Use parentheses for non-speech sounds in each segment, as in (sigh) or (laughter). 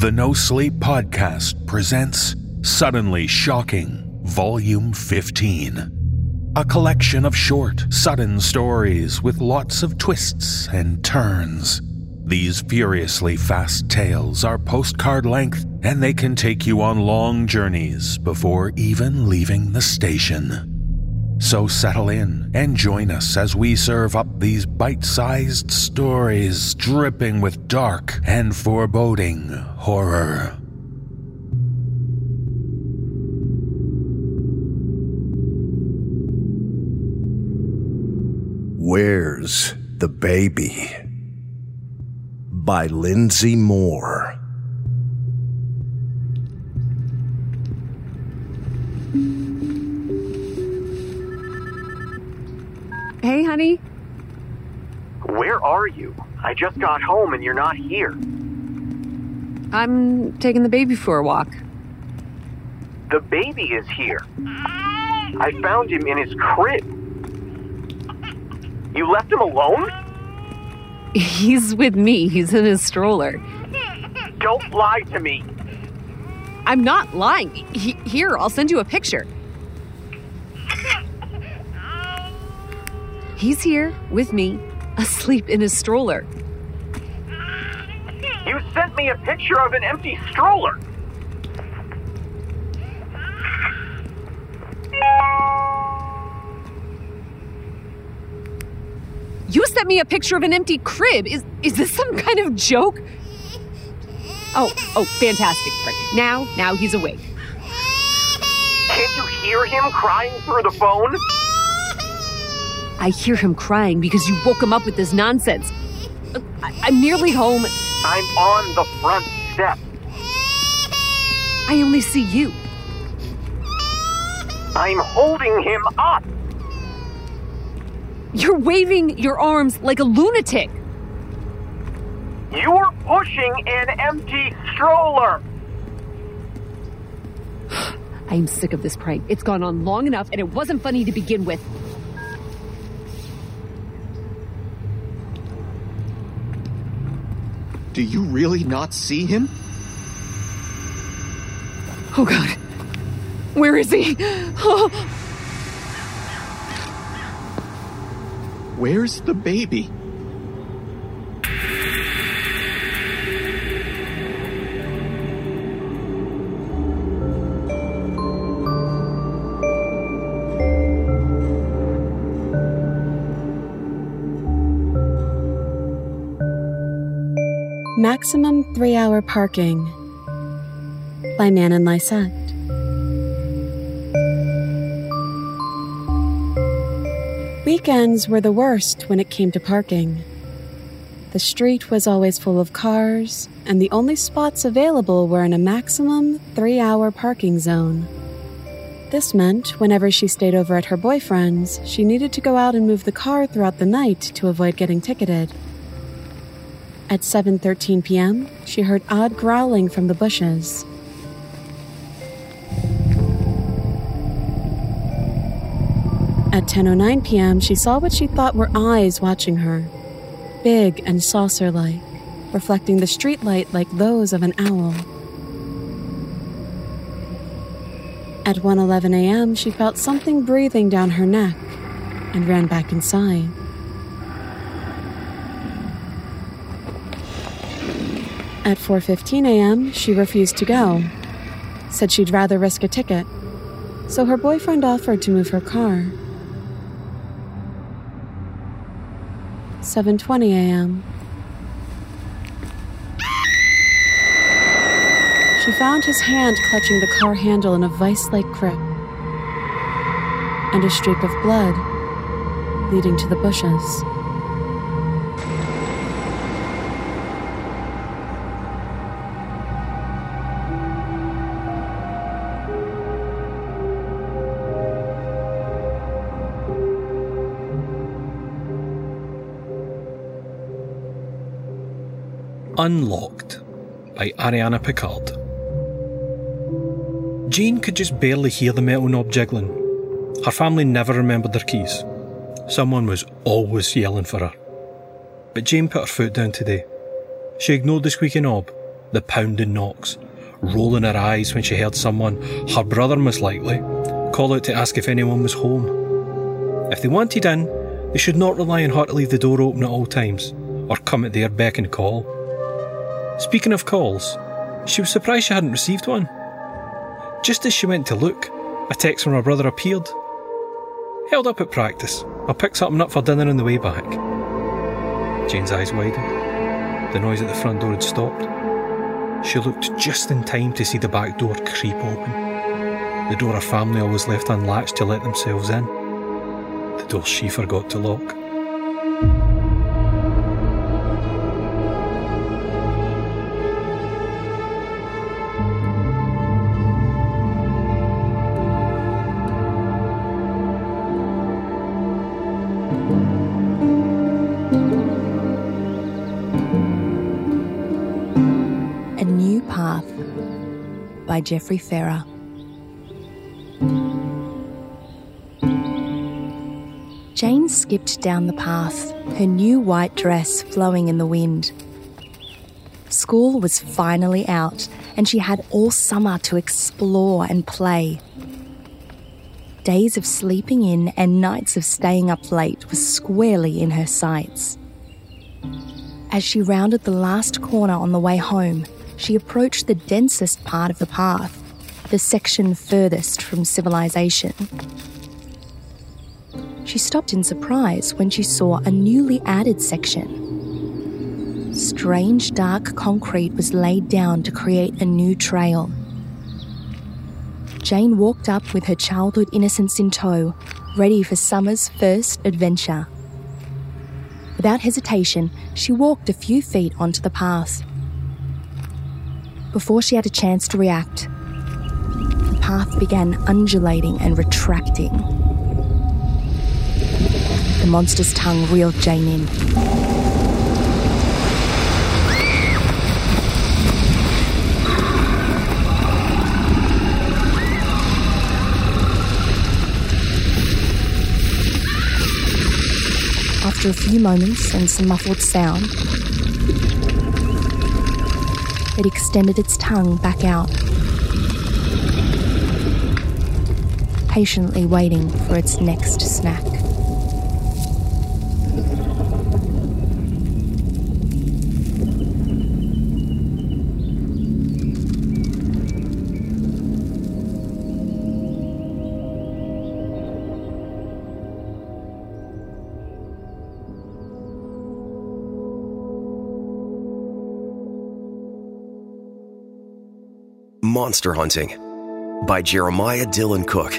The No Sleep Podcast presents Suddenly Shocking, Volume 15. A collection of short, sudden stories with lots of twists and turns. These furiously fast tales are postcard length and they can take you on long journeys before even leaving the station. So settle in and join us as we serve up these bite sized stories dripping with dark and foreboding horror. Where's the Baby? By Lindsay Moore. Hey, honey. Where are you? I just got home and you're not here. I'm taking the baby for a walk. The baby is here. I found him in his crib. You left him alone? (laughs) He's with me. He's in his stroller. Don't lie to me. I'm not lying. He, here, I'll send you a picture. He's here with me, asleep in his stroller. You sent me a picture of an empty stroller. You sent me a picture of an empty crib. Is is this some kind of joke? Oh, oh, fantastic. Right. Now, now he's awake. Can't you hear him crying through the phone? I hear him crying because you woke him up with this nonsense. I'm nearly home. I'm on the front step. I only see you. I'm holding him up. You're waving your arms like a lunatic. You're pushing an empty stroller. (sighs) I am sick of this prank. It's gone on long enough and it wasn't funny to begin with. Do you really not see him? Oh god. Where is he? Oh, Where's the baby? Maximum Three Hour Parking by Manen Lyset. Weekends were the worst when it came to parking. The street was always full of cars, and the only spots available were in a maximum three hour parking zone. This meant whenever she stayed over at her boyfriend's, she needed to go out and move the car throughout the night to avoid getting ticketed. At 7:13 p.m., she heard odd growling from the bushes. At 10:09 p.m., she saw what she thought were eyes watching her, big and saucer-like, reflecting the streetlight like those of an owl. At 1:11 a.m., she felt something breathing down her neck and ran back inside. At 4:15 a.m., she refused to go. Said she'd rather risk a ticket. So her boyfriend offered to move her car. 7:20 a.m. She found his hand clutching the car handle in a vice-like grip. And a streak of blood leading to the bushes. Unlocked by Ariana Pickard. Jane could just barely hear the metal knob jiggling. Her family never remembered their keys. Someone was always yelling for her. But Jane put her foot down today. She ignored the squeaky knob, the pounding knocks, rolling her eyes when she heard someone, her brother most likely, call out to ask if anyone was home. If they wanted in, they should not rely on her to leave the door open at all times, or come at their beck and call. Speaking of calls, she was surprised she hadn't received one. Just as she went to look, a text from her brother appeared. Held up at practice. I'll pick something up for dinner on the way back. Jane's eyes widened. The noise at the front door had stopped. She looked just in time to see the back door creep open. The door her family always left unlatched to let themselves in. The door she forgot to lock. By Geoffrey Ferrer. Jane skipped down the path, her new white dress flowing in the wind. School was finally out, and she had all summer to explore and play. Days of sleeping in and nights of staying up late were squarely in her sights. As she rounded the last corner on the way home, she approached the densest part of the path, the section furthest from civilization. She stopped in surprise when she saw a newly added section. Strange dark concrete was laid down to create a new trail. Jane walked up with her childhood innocence in tow, ready for summer's first adventure. Without hesitation, she walked a few feet onto the path. Before she had a chance to react, the path began undulating and retracting. The monster's tongue reeled Jane in. After a few moments and some muffled sound, it extended its tongue back out, patiently waiting for its next snack. Monster Hunting by Jeremiah Dylan Cook.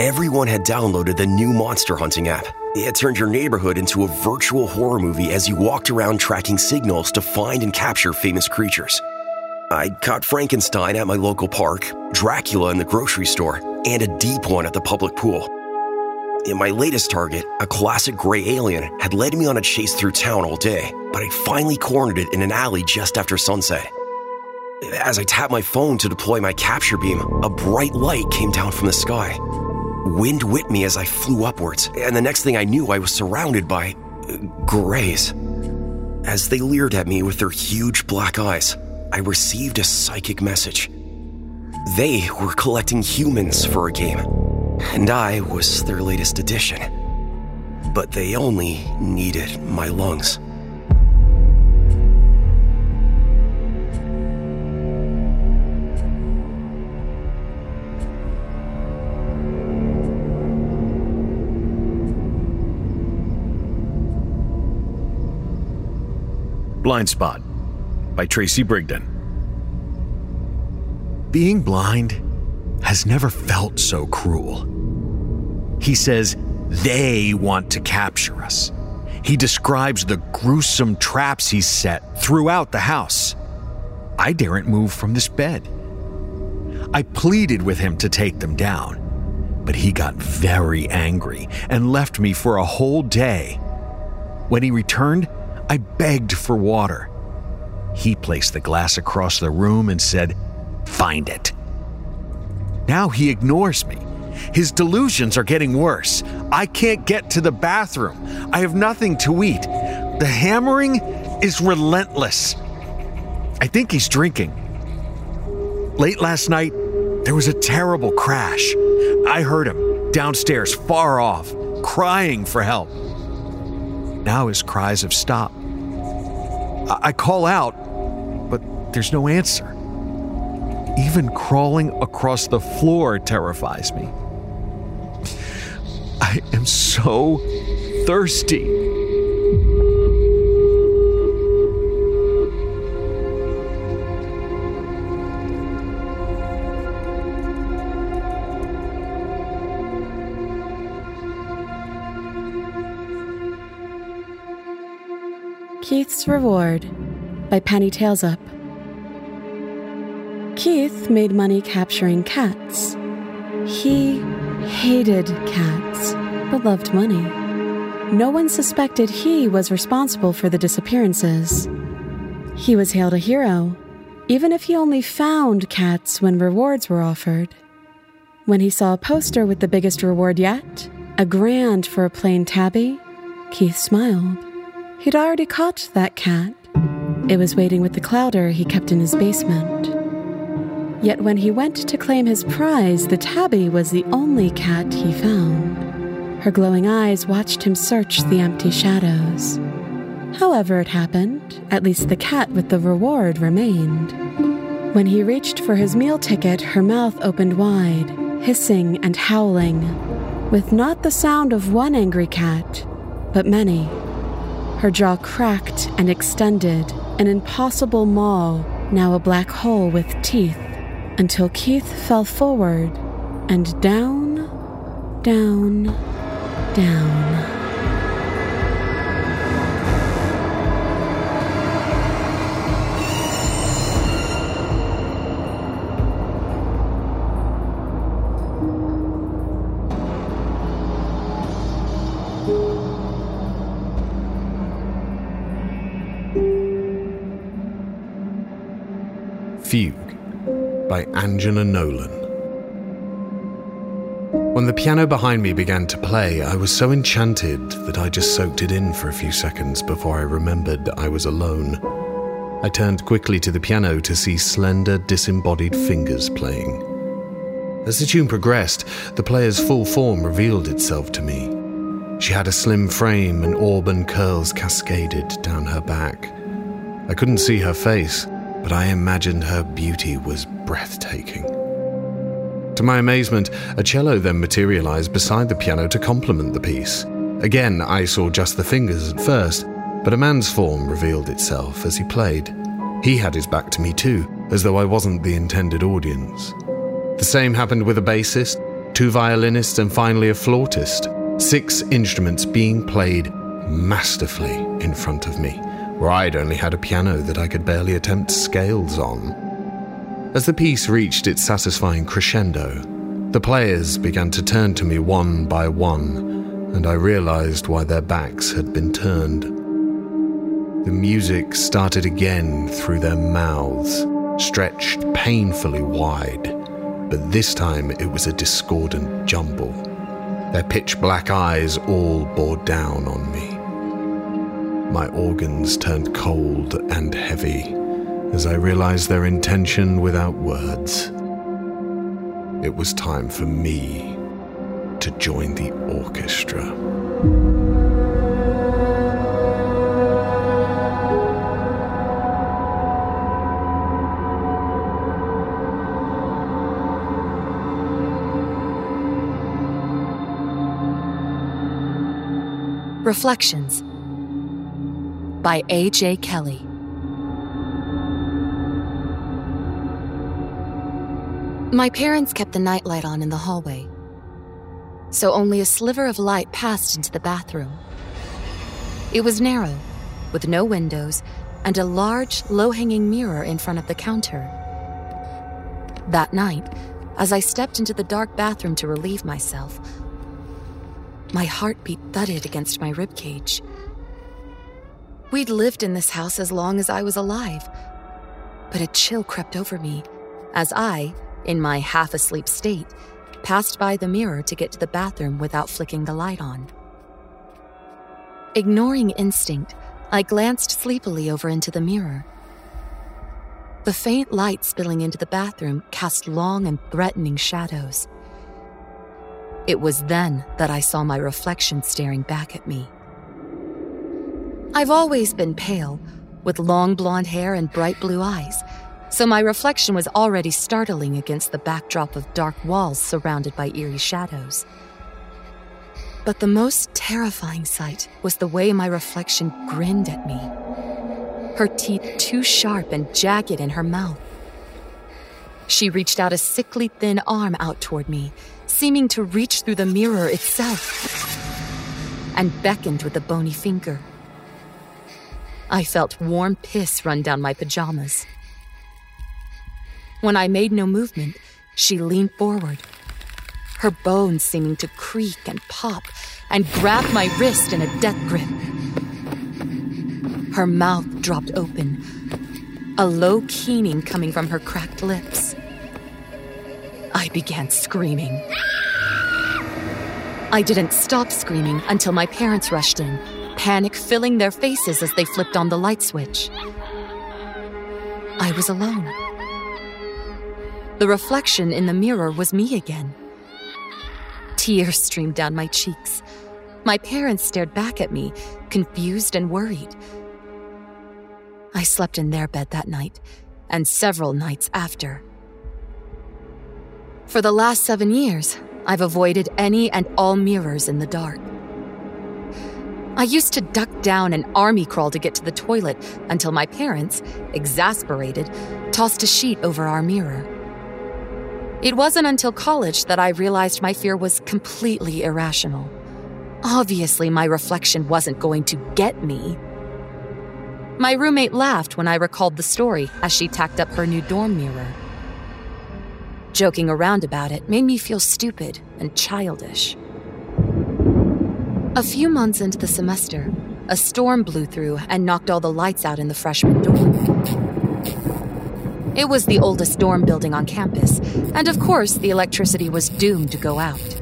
Everyone had downloaded the new Monster Hunting app. It turned your neighborhood into a virtual horror movie as you walked around tracking signals to find and capture famous creatures. I caught Frankenstein at my local park, Dracula in the grocery store, and a deep one at the public pool. In my latest target, a classic gray alien had led me on a chase through town all day, but I'd finally cornered it in an alley just after sunset. As I tapped my phone to deploy my capture beam, a bright light came down from the sky. Wind whipped me as I flew upwards, and the next thing I knew, I was surrounded by uh, grays. As they leered at me with their huge black eyes, I received a psychic message. They were collecting humans for a game, and I was their latest addition. But they only needed my lungs. Blind Spot by Tracy Brigden. Being blind has never felt so cruel. He says they want to capture us. He describes the gruesome traps he's set throughout the house. I daren't move from this bed. I pleaded with him to take them down, but he got very angry and left me for a whole day. When he returned, I begged for water. He placed the glass across the room and said, Find it. Now he ignores me. His delusions are getting worse. I can't get to the bathroom. I have nothing to eat. The hammering is relentless. I think he's drinking. Late last night, there was a terrible crash. I heard him downstairs, far off, crying for help. Now his cries have stopped. I, call out, but there's no answer. Even crawling across the floor terrifies me. I am so thirsty. Keith's Reward by Penny Tailsup. Keith made money capturing cats. He hated cats, but loved money. No one suspected he was responsible for the disappearances. He was hailed a hero, even if he only found cats when rewards were offered. When he saw a poster with the biggest reward yet, a grand for a plain tabby, Keith smiled. He'd already caught that cat. It was waiting with the clowder he kept in his basement. Yet when he went to claim his prize, the tabby was the only cat he found. Her glowing eyes watched him search the empty shadows. However, it happened, at least the cat with the reward remained. When he reached for his meal ticket, her mouth opened wide, hissing and howling, with not the sound of one angry cat, but many. Her jaw cracked and extended, an impossible maw, now a black hole with teeth, until Keith fell forward and down, down, down. Fugue by Angela Nolan. When the piano behind me began to play, I was so enchanted that I just soaked it in for a few seconds before I remembered I was alone. I turned quickly to the piano to see slender, disembodied fingers playing. As the tune progressed, the player's full form revealed itself to me. She had a slim frame and auburn curls cascaded down her back. I couldn't see her face, but I imagined her beauty was breathtaking. To my amazement, a cello then materialized beside the piano to complement the piece. Again, I saw just the fingers at first, but a man's form revealed itself as he played. He had his back to me too, as though I wasn't the intended audience. The same happened with a bassist, two violinists, and finally a flautist. Six instruments being played masterfully in front of me where I'd only had a piano that I could barely attempt scales on. As the piece reached its satisfying crescendo, the players began to turn to me one by one, and I realized why their backs had been turned. The music started again through their mouths, stretched painfully wide, but this time it was a discordant jumble. Their pitch black eyes all bore down on me. My organs turned cold and heavy as I realized their intention without words. It was time for me to join the orchestra. Reflections by A.J. Kelly. My parents kept the nightlight on in the hallway, so only a sliver of light passed into the bathroom. It was narrow, with no windows, and a large, low hanging mirror in front of the counter. That night, as I stepped into the dark bathroom to relieve myself, my heartbeat thudded against my ribcage. We'd lived in this house as long as I was alive, but a chill crept over me as I, in my half asleep state, passed by the mirror to get to the bathroom without flicking the light on. Ignoring instinct, I glanced sleepily over into the mirror. The faint light spilling into the bathroom cast long and threatening shadows. It was then that I saw my reflection staring back at me. I've always been pale, with long blonde hair and bright blue eyes, so my reflection was already startling against the backdrop of dark walls surrounded by eerie shadows. But the most terrifying sight was the way my reflection grinned at me her teeth too sharp and jagged in her mouth. She reached out a sickly thin arm out toward me, seeming to reach through the mirror itself, and beckoned with a bony finger. I felt warm piss run down my pajamas. When I made no movement, she leaned forward, her bones seeming to creak and pop, and grabbed my wrist in a death grip. Her mouth dropped open, a low keening coming from her cracked lips. I began screaming. I didn't stop screaming until my parents rushed in, panic filling their faces as they flipped on the light switch. I was alone. The reflection in the mirror was me again. Tears streamed down my cheeks. My parents stared back at me, confused and worried. I slept in their bed that night, and several nights after. For the last seven years, I've avoided any and all mirrors in the dark. I used to duck down and army crawl to get to the toilet until my parents, exasperated, tossed a sheet over our mirror. It wasn't until college that I realized my fear was completely irrational. Obviously, my reflection wasn't going to get me. My roommate laughed when I recalled the story as she tacked up her new dorm mirror. Joking around about it made me feel stupid and childish. A few months into the semester, a storm blew through and knocked all the lights out in the freshman dorm. It was the oldest dorm building on campus, and of course, the electricity was doomed to go out.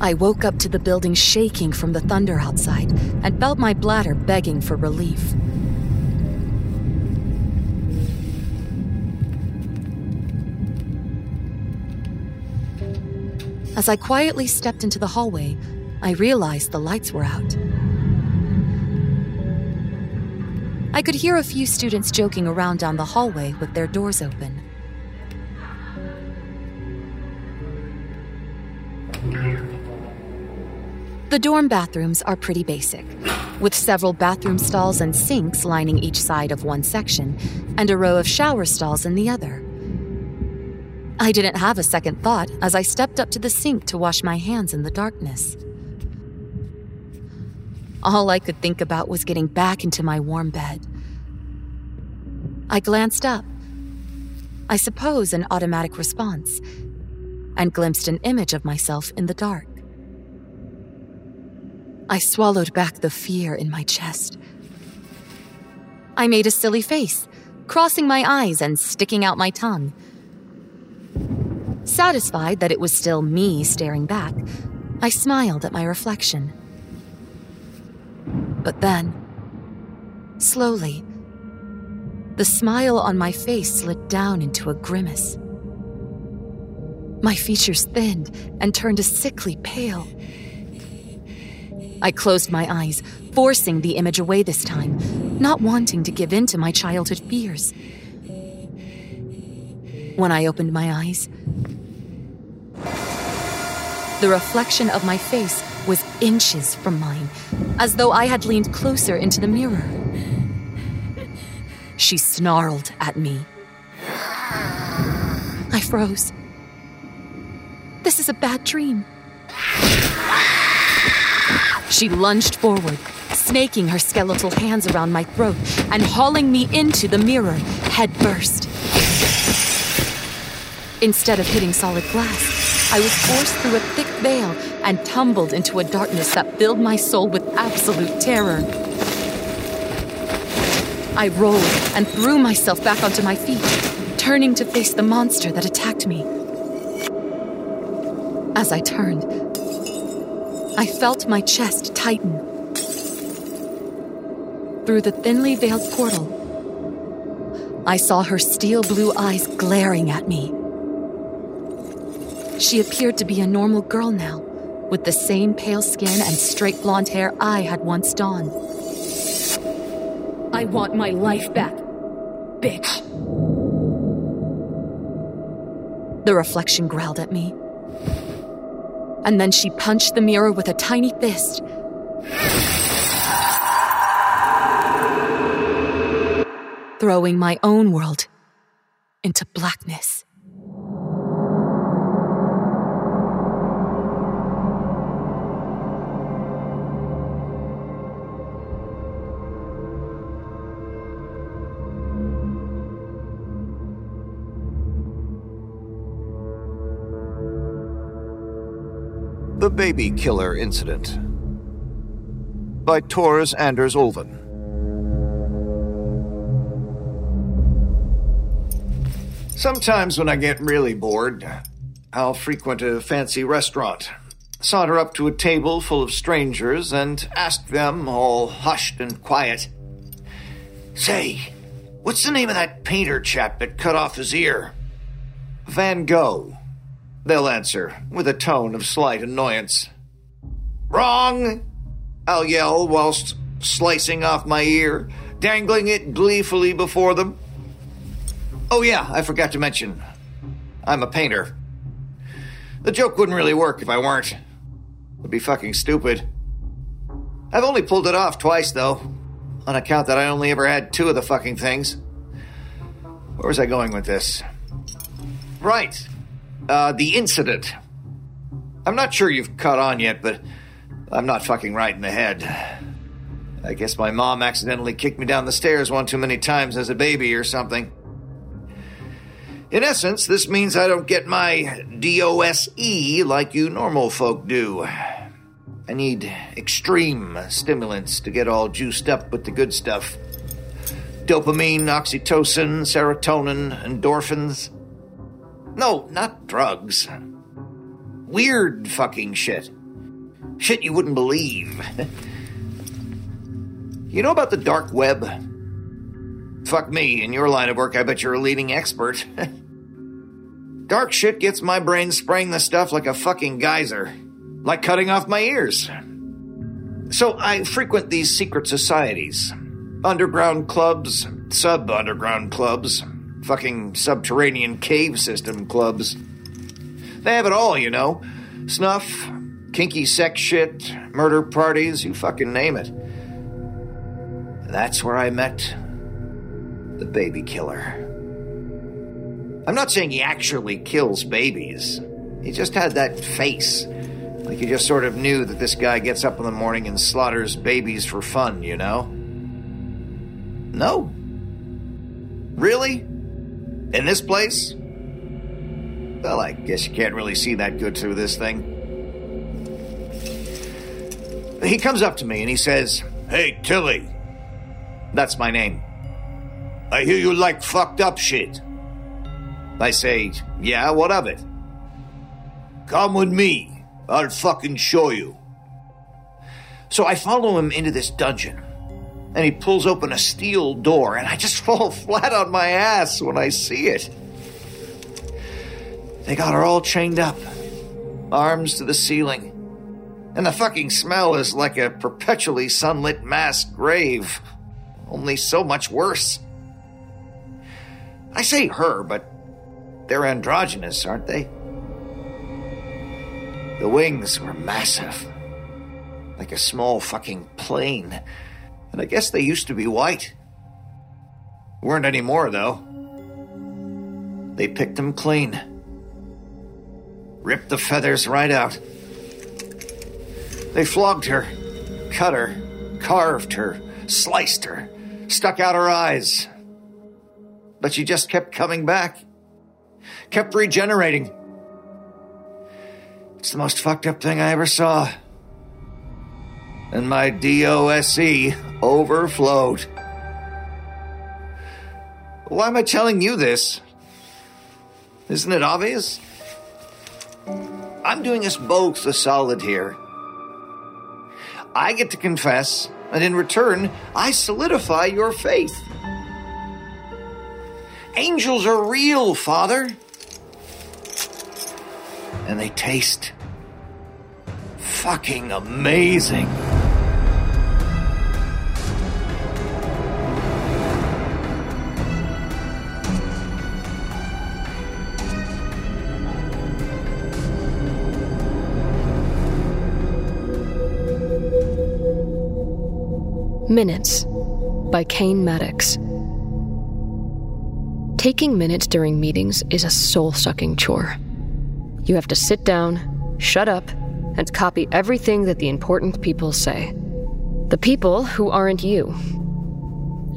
I woke up to the building shaking from the thunder outside and felt my bladder begging for relief. As I quietly stepped into the hallway, I realized the lights were out. I could hear a few students joking around down the hallway with their doors open. The dorm bathrooms are pretty basic, with several bathroom stalls and sinks lining each side of one section, and a row of shower stalls in the other. I didn't have a second thought as I stepped up to the sink to wash my hands in the darkness. All I could think about was getting back into my warm bed. I glanced up. I suppose an automatic response, and glimpsed an image of myself in the dark. I swallowed back the fear in my chest. I made a silly face, crossing my eyes and sticking out my tongue. Satisfied that it was still me staring back, I smiled at my reflection. But then, slowly, the smile on my face slid down into a grimace. My features thinned and turned a sickly pale. I closed my eyes, forcing the image away this time, not wanting to give in to my childhood fears. When I opened my eyes, the reflection of my face was inches from mine, as though I had leaned closer into the mirror. She snarled at me. I froze. This is a bad dream. She lunged forward, snaking her skeletal hands around my throat and hauling me into the mirror, head first. Instead of hitting solid glass, I was forced through a thick veil and tumbled into a darkness that filled my soul with absolute terror. I rolled and threw myself back onto my feet, turning to face the monster that attacked me. As I turned, I felt my chest tighten. Through the thinly veiled portal, I saw her steel blue eyes glaring at me. She appeared to be a normal girl now, with the same pale skin and straight blonde hair I had once donned. I want my life back, bitch. The reflection growled at me. And then she punched the mirror with a tiny fist. Throwing my own world into blackness. The Baby Killer Incident by Tors-Anders Ulven. Sometimes when I get really bored, I'll frequent a fancy restaurant, saunter up to a table full of strangers, and ask them, all hushed and quiet, Say, what's the name of that painter chap that cut off his ear? Van Gogh. They'll answer, with a tone of slight annoyance. Wrong! I'll yell whilst slicing off my ear, dangling it gleefully before them. Oh, yeah, I forgot to mention. I'm a painter. The joke wouldn't really work if I weren't. It'd be fucking stupid. I've only pulled it off twice, though, on account that I only ever had two of the fucking things. Where was I going with this? Right. Uh, the incident. I'm not sure you've caught on yet, but I'm not fucking right in the head. I guess my mom accidentally kicked me down the stairs one too many times as a baby or something. In essence, this means I don't get my DOSE like you normal folk do. I need extreme stimulants to get all juiced up with the good stuff dopamine, oxytocin, serotonin, endorphins. No, not drugs. Weird fucking shit. Shit you wouldn't believe. (laughs) you know about the dark web? Fuck me, in your line of work, I bet you're a leading expert. (laughs) dark shit gets my brain spraying the stuff like a fucking geyser, like cutting off my ears. So I frequent these secret societies underground clubs, sub underground clubs, fucking subterranean cave system clubs. They have it all, you know snuff, kinky sex shit, murder parties, you fucking name it. That's where I met the baby killer. I'm not saying he actually kills babies. He just had that face. Like you just sort of knew that this guy gets up in the morning and slaughters babies for fun, you know? No. Really? In this place? Well, I guess you can't really see that good through this thing. He comes up to me and he says, Hey, Tilly. That's my name. I hear you like fucked up shit. I say, Yeah, what of it? Come with me. I'll fucking show you. So I follow him into this dungeon, and he pulls open a steel door, and I just (laughs) fall flat on my ass when I see it. They got her all chained up, arms to the ceiling. And the fucking smell is like a perpetually sunlit mass grave, only so much worse. I say her, but they're androgynous, aren't they? The wings were massive, like a small fucking plane, and I guess they used to be white. Weren't anymore, though. They picked them clean ripped the feathers right out. They flogged her, cut her, carved her, sliced her, stuck out her eyes. But she just kept coming back, kept regenerating. It's the most fucked up thing I ever saw. And my DOSE overflowed. Why am I telling you this? Isn't it obvious? I'm doing us both a solid here. I get to confess, and in return, I solidify your faith. Angels are real, Father. And they taste fucking amazing. Minutes by Cain Maddox. Taking minutes during meetings is a soul sucking chore. You have to sit down, shut up, and copy everything that the important people say. The people who aren't you.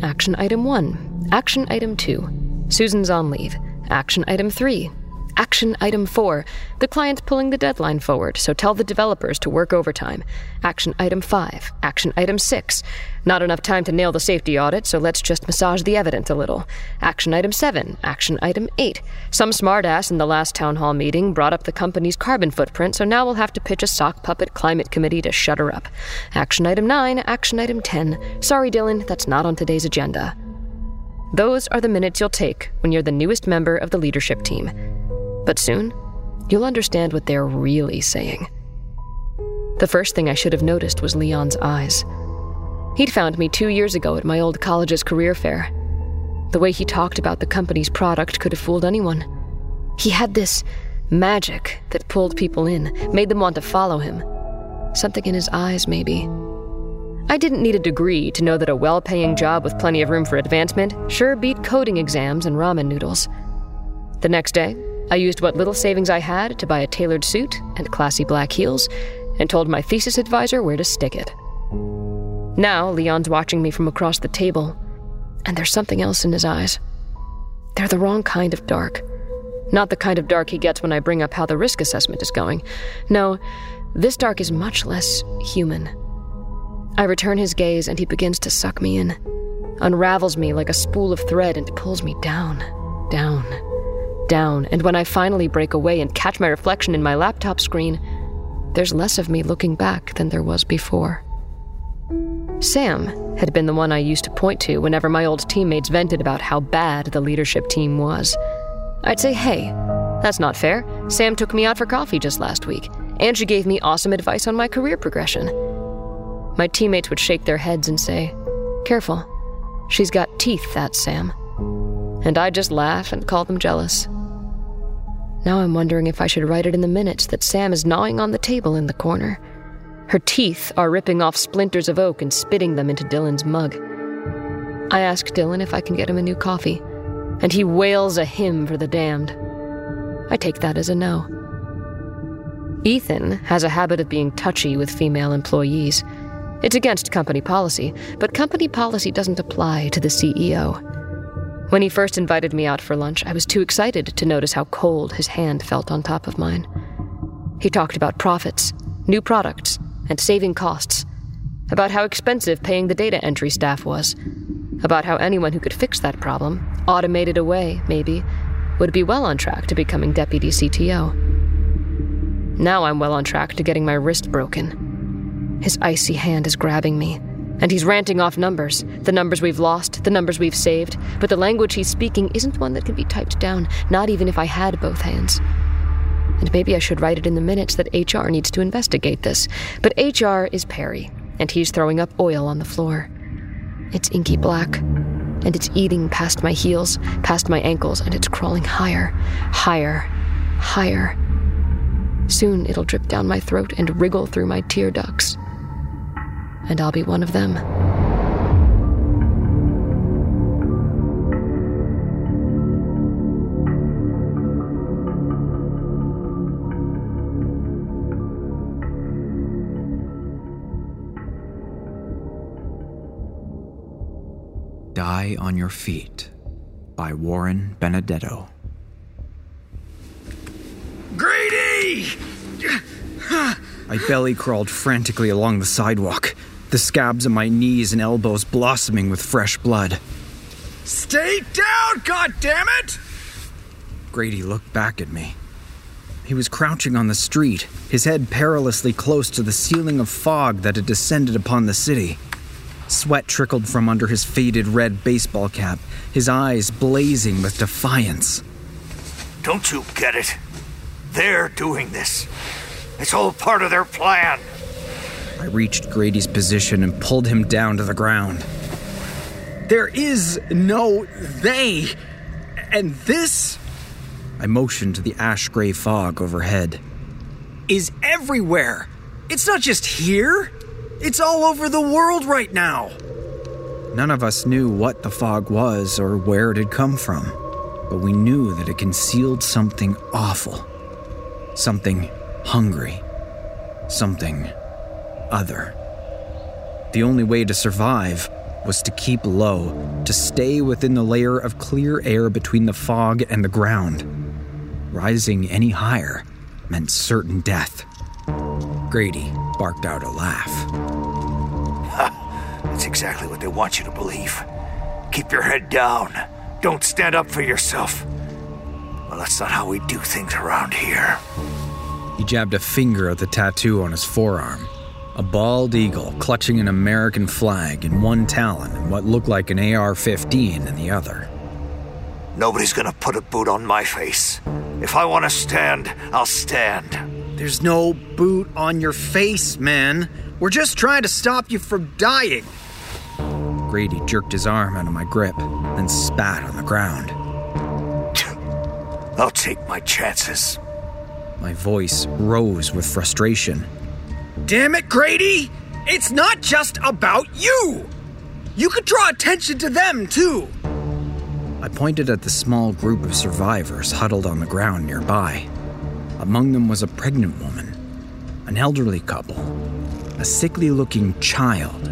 Action item 1. Action item 2. Susan's on leave. Action item 3. Action item 4. The client's pulling the deadline forward, so tell the developers to work overtime. Action item 5. Action item 6. Not enough time to nail the safety audit, so let's just massage the evidence a little. Action item 7. Action item 8. Some smartass in the last town hall meeting brought up the company's carbon footprint, so now we'll have to pitch a sock puppet climate committee to shut her up. Action item 9. Action item 10. Sorry, Dylan, that's not on today's agenda. Those are the minutes you'll take when you're the newest member of the leadership team. But soon, you'll understand what they're really saying. The first thing I should have noticed was Leon's eyes. He'd found me two years ago at my old college's career fair. The way he talked about the company's product could have fooled anyone. He had this magic that pulled people in, made them want to follow him. Something in his eyes, maybe. I didn't need a degree to know that a well paying job with plenty of room for advancement sure beat coding exams and ramen noodles. The next day, I used what little savings I had to buy a tailored suit and classy black heels, and told my thesis advisor where to stick it. Now, Leon's watching me from across the table, and there's something else in his eyes. They're the wrong kind of dark. Not the kind of dark he gets when I bring up how the risk assessment is going. No, this dark is much less human. I return his gaze, and he begins to suck me in, unravels me like a spool of thread, and pulls me down, down, down, and when I finally break away and catch my reflection in my laptop screen, there's less of me looking back than there was before. Sam had been the one I used to point to whenever my old teammates vented about how bad the leadership team was. I'd say, hey, that's not fair. Sam took me out for coffee just last week, and she gave me awesome advice on my career progression. My teammates would shake their heads and say, Careful, she's got teeth, that Sam. And I'd just laugh and call them jealous. Now I'm wondering if I should write it in the minutes that Sam is gnawing on the table in the corner. Her teeth are ripping off splinters of oak and spitting them into Dylan's mug. I ask Dylan if I can get him a new coffee, and he wails a hymn for the damned. I take that as a no. Ethan has a habit of being touchy with female employees. It's against company policy, but company policy doesn't apply to the CEO. When he first invited me out for lunch, I was too excited to notice how cold his hand felt on top of mine. He talked about profits, new products, and saving costs, about how expensive paying the data entry staff was, about how anyone who could fix that problem, automated away, maybe, would be well on track to becoming deputy CTO. Now I'm well on track to getting my wrist broken. His icy hand is grabbing me, and he's ranting off numbers the numbers we've lost, the numbers we've saved, but the language he's speaking isn't one that can be typed down, not even if I had both hands. And maybe I should write it in the minutes that HR needs to investigate this. But HR is Perry, and he's throwing up oil on the floor. It's inky black, and it's eating past my heels, past my ankles, and it's crawling higher, higher, higher. Soon it'll drip down my throat and wriggle through my tear ducts. And I'll be one of them. Die on Your Feet by Warren Benedetto. Grady! I belly crawled frantically along the sidewalk, the scabs on my knees and elbows blossoming with fresh blood. Stay down, goddammit! Grady looked back at me. He was crouching on the street, his head perilously close to the ceiling of fog that had descended upon the city. Sweat trickled from under his faded red baseball cap, his eyes blazing with defiance. Don't you get it? They're doing this. It's all part of their plan. I reached Grady's position and pulled him down to the ground. There is no they. And this, I motioned to the ash gray fog overhead, is everywhere. It's not just here, it's all over the world right now. None of us knew what the fog was or where it had come from, but we knew that it concealed something awful, something hungry, something other. The only way to survive was to keep low, to stay within the layer of clear air between the fog and the ground. Rising any higher meant certain death. Grady barked out a laugh. That's exactly what they want you to believe. Keep your head down. Don't stand up for yourself. Well, that's not how we do things around here. He jabbed a finger at the tattoo on his forearm. A bald eagle clutching an American flag in one talon and what looked like an AR 15 in the other. Nobody's gonna put a boot on my face. If I want to stand, I'll stand. There's no boot on your face, man. We're just trying to stop you from dying. Grady jerked his arm out of my grip, then spat on the ground. I'll take my chances. My voice rose with frustration. Damn it, Grady! It's not just about you! You could draw attention to them, too! I pointed at the small group of survivors huddled on the ground nearby. Among them was a pregnant woman, an elderly couple, a sickly looking child.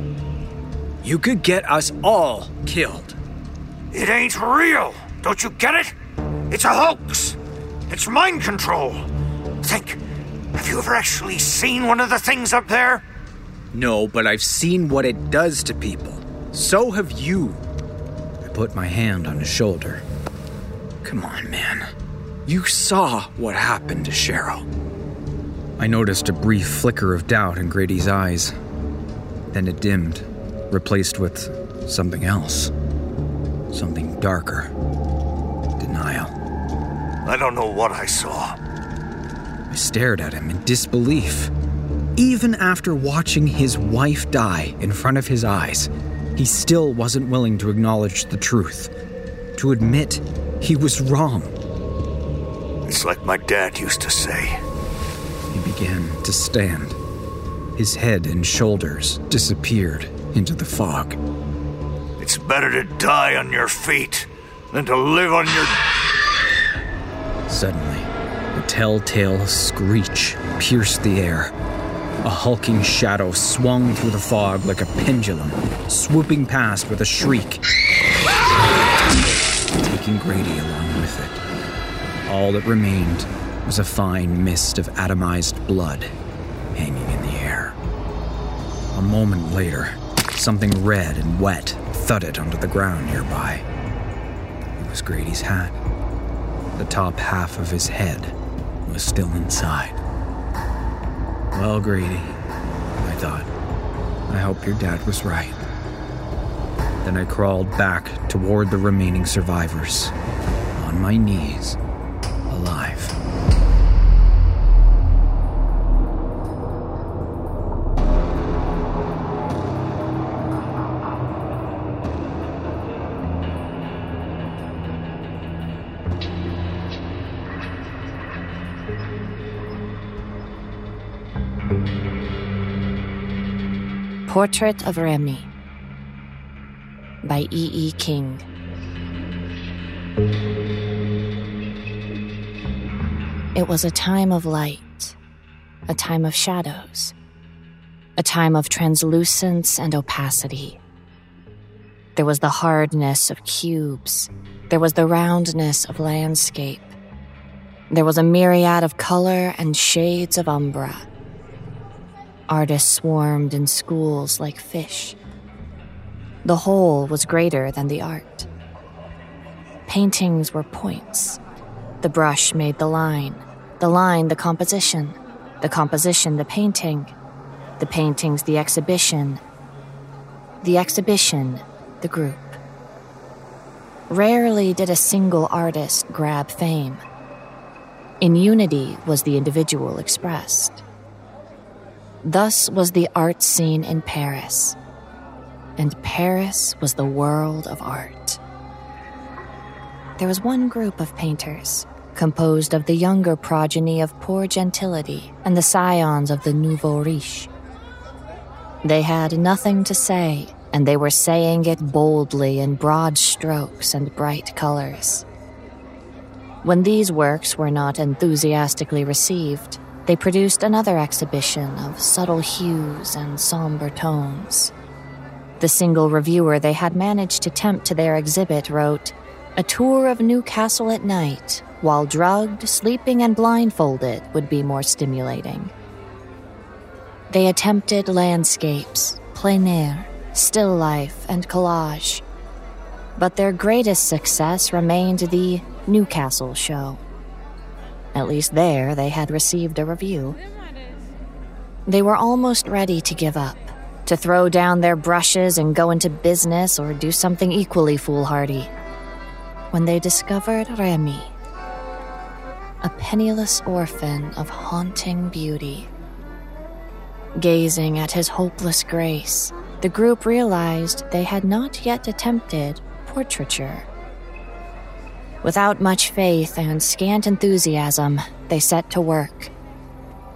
You could get us all killed. It ain't real! Don't you get it? It's a hoax! It's mind control! Think, have you ever actually seen one of the things up there? No, but I've seen what it does to people. So have you. I put my hand on his shoulder. Come on, man. You saw what happened to Cheryl. I noticed a brief flicker of doubt in Grady's eyes. Then it dimmed, replaced with something else. Something darker. Denial. I don't know what I saw. I stared at him in disbelief. Even after watching his wife die in front of his eyes, he still wasn't willing to acknowledge the truth, to admit he was wrong. It's like my dad used to say. He began to stand. His head and shoulders disappeared into the fog. It's better to die on your feet than to live on your. Suddenly, telltale screech pierced the air. A hulking shadow swung through the fog like a pendulum, swooping past with a shriek, taking Grady along with it. All that remained was a fine mist of atomized blood hanging in the air. A moment later, something red and wet thudded onto the ground nearby. It was Grady's hat. The top half of his head was still inside. Well, Grady, I thought, I hope your dad was right. Then I crawled back toward the remaining survivors, on my knees, Portrait of Remi by E. E. King. It was a time of light, a time of shadows, a time of translucence and opacity. There was the hardness of cubes, there was the roundness of landscape, there was a myriad of color and shades of umbra. Artists swarmed in schools like fish. The whole was greater than the art. Paintings were points. The brush made the line, the line the composition, the composition the painting, the paintings the exhibition. the exhibition, the group. Rarely did a single artist grab fame. In unity was the individual expressed. Thus was the art scene in Paris, and Paris was the world of art. There was one group of painters, composed of the younger progeny of poor gentility and the scions of the nouveau riche. They had nothing to say, and they were saying it boldly in broad strokes and bright colors. When these works were not enthusiastically received, they produced another exhibition of subtle hues and somber tones. The single reviewer they had managed to tempt to their exhibit wrote, A tour of Newcastle at night, while drugged, sleeping, and blindfolded, would be more stimulating. They attempted landscapes, plein air, still life, and collage. But their greatest success remained the Newcastle show. At least there they had received a review. They were almost ready to give up, to throw down their brushes and go into business or do something equally foolhardy, when they discovered Remi, a penniless orphan of haunting beauty. Gazing at his hopeless grace, the group realized they had not yet attempted portraiture. Without much faith and scant enthusiasm, they set to work,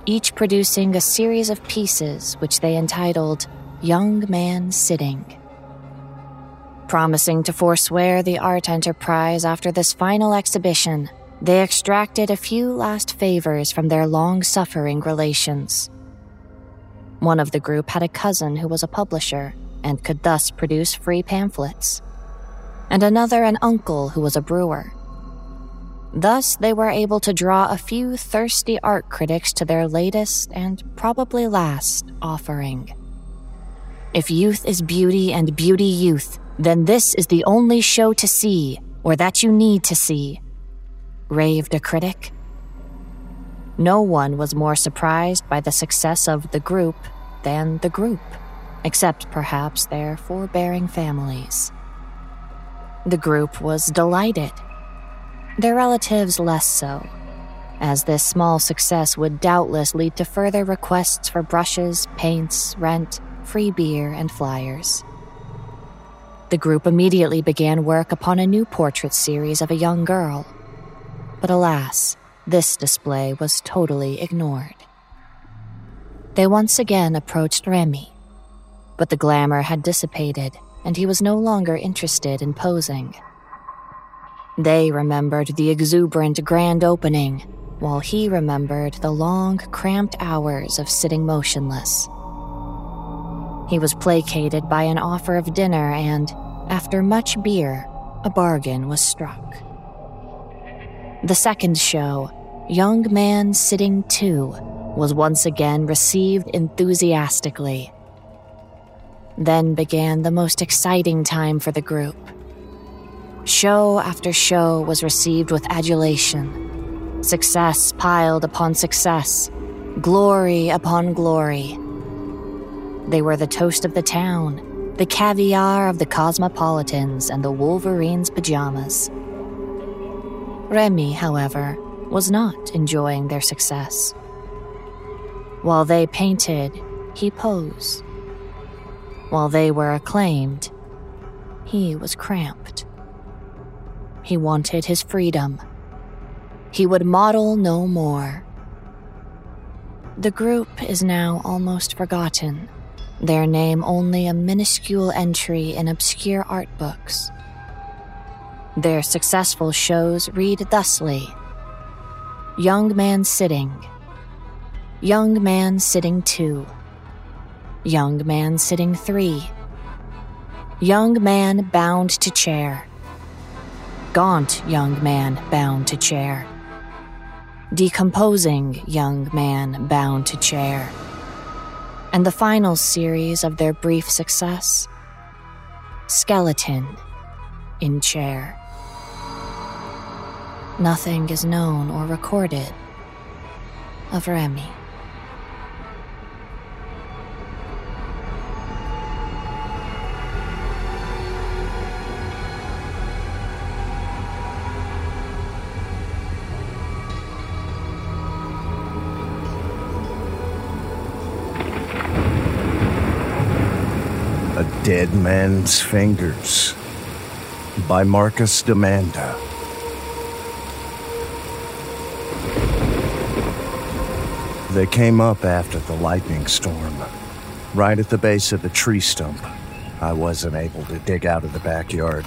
each producing a series of pieces which they entitled Young Man Sitting. Promising to forswear the art enterprise after this final exhibition, they extracted a few last favors from their long suffering relations. One of the group had a cousin who was a publisher and could thus produce free pamphlets, and another an uncle who was a brewer. Thus, they were able to draw a few thirsty art critics to their latest and probably last offering. If youth is beauty and beauty youth, then this is the only show to see, or that you need to see, raved a critic. No one was more surprised by the success of the group than the group, except perhaps their forbearing families. The group was delighted their relatives less so, as this small success would doubtless lead to further requests for brushes, paints, rent, free beer, and flyers. The group immediately began work upon a new portrait series of a young girl. But alas, this display was totally ignored. They once again approached Remi, but the glamour had dissipated and he was no longer interested in posing. They remembered the exuberant grand opening, while he remembered the long, cramped hours of sitting motionless. He was placated by an offer of dinner, and, after much beer, a bargain was struck. The second show, Young Man Sitting Two, was once again received enthusiastically. Then began the most exciting time for the group. Show after show was received with adulation. Success piled upon success, glory upon glory. They were the toast of the town, the caviar of the cosmopolitans, and the Wolverine's pajamas. Remi, however, was not enjoying their success. While they painted, he posed. While they were acclaimed, he was cramped. He wanted his freedom. He would model no more. The group is now almost forgotten, their name only a minuscule entry in obscure art books. Their successful shows read thusly Young Man Sitting, Young Man Sitting 2, Young Man Sitting 3, Young Man Bound to Chair gaunt young man bound to chair. Decomposing young man bound to chair. And the final series of their brief success Skeleton in chair. Nothing is known or recorded of Remi. Dead Man's Fingers by Marcus Damanda. They came up after the lightning storm, right at the base of a tree stump. I wasn't able to dig out of the backyard.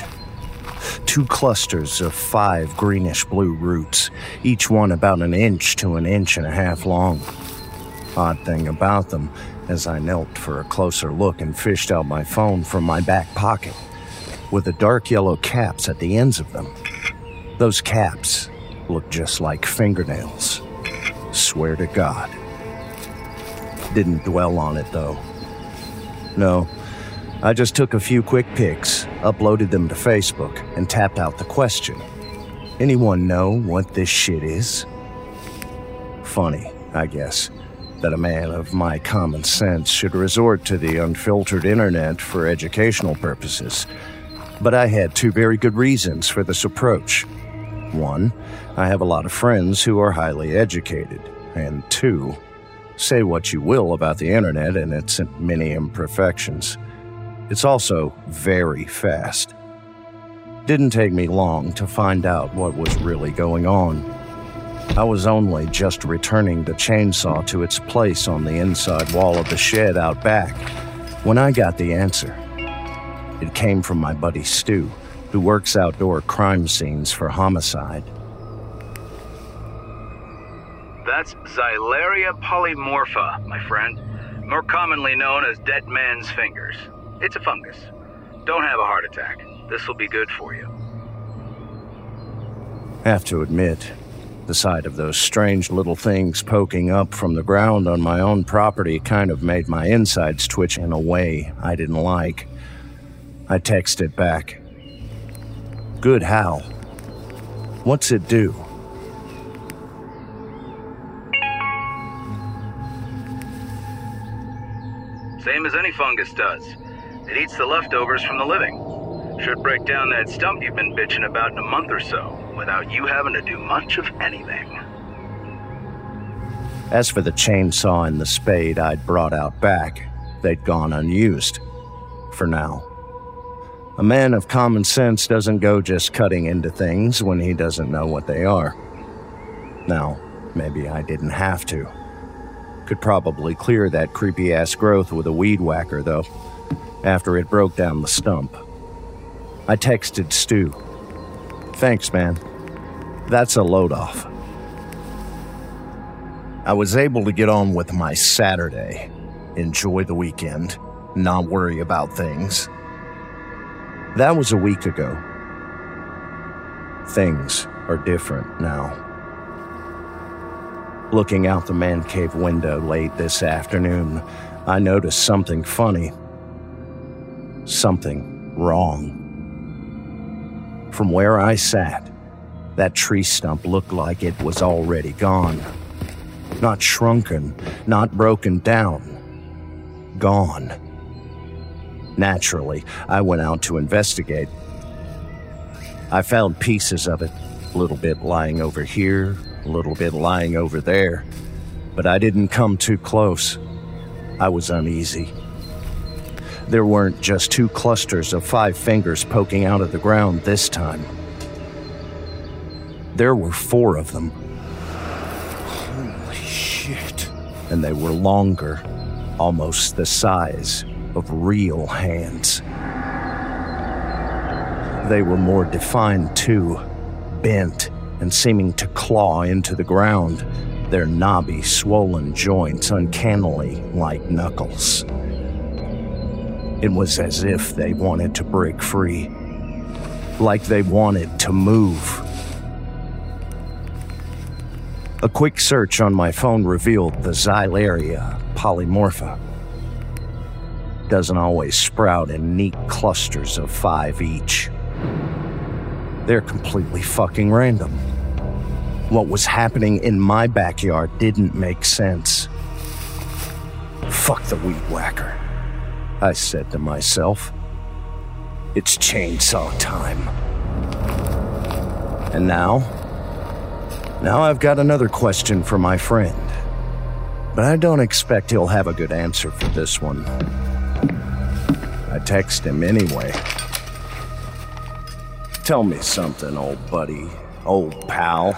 Two clusters of five greenish blue roots, each one about an inch to an inch and a half long. Odd thing about them, as I knelt for a closer look and fished out my phone from my back pocket, with the dark yellow caps at the ends of them. Those caps looked just like fingernails. Swear to God. Didn't dwell on it though. No, I just took a few quick pics, uploaded them to Facebook, and tapped out the question Anyone know what this shit is? Funny, I guess, that a man of my common sense should resort to the unfiltered internet for educational purposes. But I had two very good reasons for this approach. One, I have a lot of friends who are highly educated. And two, say what you will about the internet and its many imperfections. It's also very fast. Didn't take me long to find out what was really going on. I was only just returning the chainsaw to its place on the inside wall of the shed out back when I got the answer. It came from my buddy Stu, who works outdoor crime scenes for homicide. That's Xylaria polymorpha, my friend, more commonly known as dead man's fingers. It's a fungus. Don't have a heart attack. This will be good for you. Have to admit, the sight of those strange little things poking up from the ground on my own property kind of made my insides twitch in a way I didn't like. I texted back. Good Hal. What's it do? Same as any fungus does. It eats the leftovers from the living. Should break down that stump you've been bitching about in a month or so, without you having to do much of anything. As for the chainsaw and the spade I'd brought out back, they'd gone unused. For now. A man of common sense doesn't go just cutting into things when he doesn't know what they are. Now, maybe I didn't have to. Could probably clear that creepy ass growth with a weed whacker, though, after it broke down the stump. I texted Stu. Thanks, man. That's a load off. I was able to get on with my Saturday, enjoy the weekend, not worry about things. That was a week ago. Things are different now. Looking out the man cave window late this afternoon, I noticed something funny. Something wrong. From where I sat, that tree stump looked like it was already gone. Not shrunken, not broken down. Gone. Naturally, I went out to investigate. I found pieces of it, a little bit lying over here, a little bit lying over there, but I didn't come too close. I was uneasy. There weren't just two clusters of five fingers poking out of the ground this time. There were four of them. Holy shit. And they were longer, almost the size of real hands. They were more defined too, bent and seeming to claw into the ground, their knobby, swollen joints uncannily like knuckles. It was as if they wanted to break free, like they wanted to move. A quick search on my phone revealed the Xylaria polymorpha. Doesn't always sprout in neat clusters of five each. They're completely fucking random. What was happening in my backyard didn't make sense. Fuck the weed whacker. I said to myself. It's chainsaw time. And now? Now I've got another question for my friend. But I don't expect he'll have a good answer for this one. I text him anyway. Tell me something, old buddy, old pal.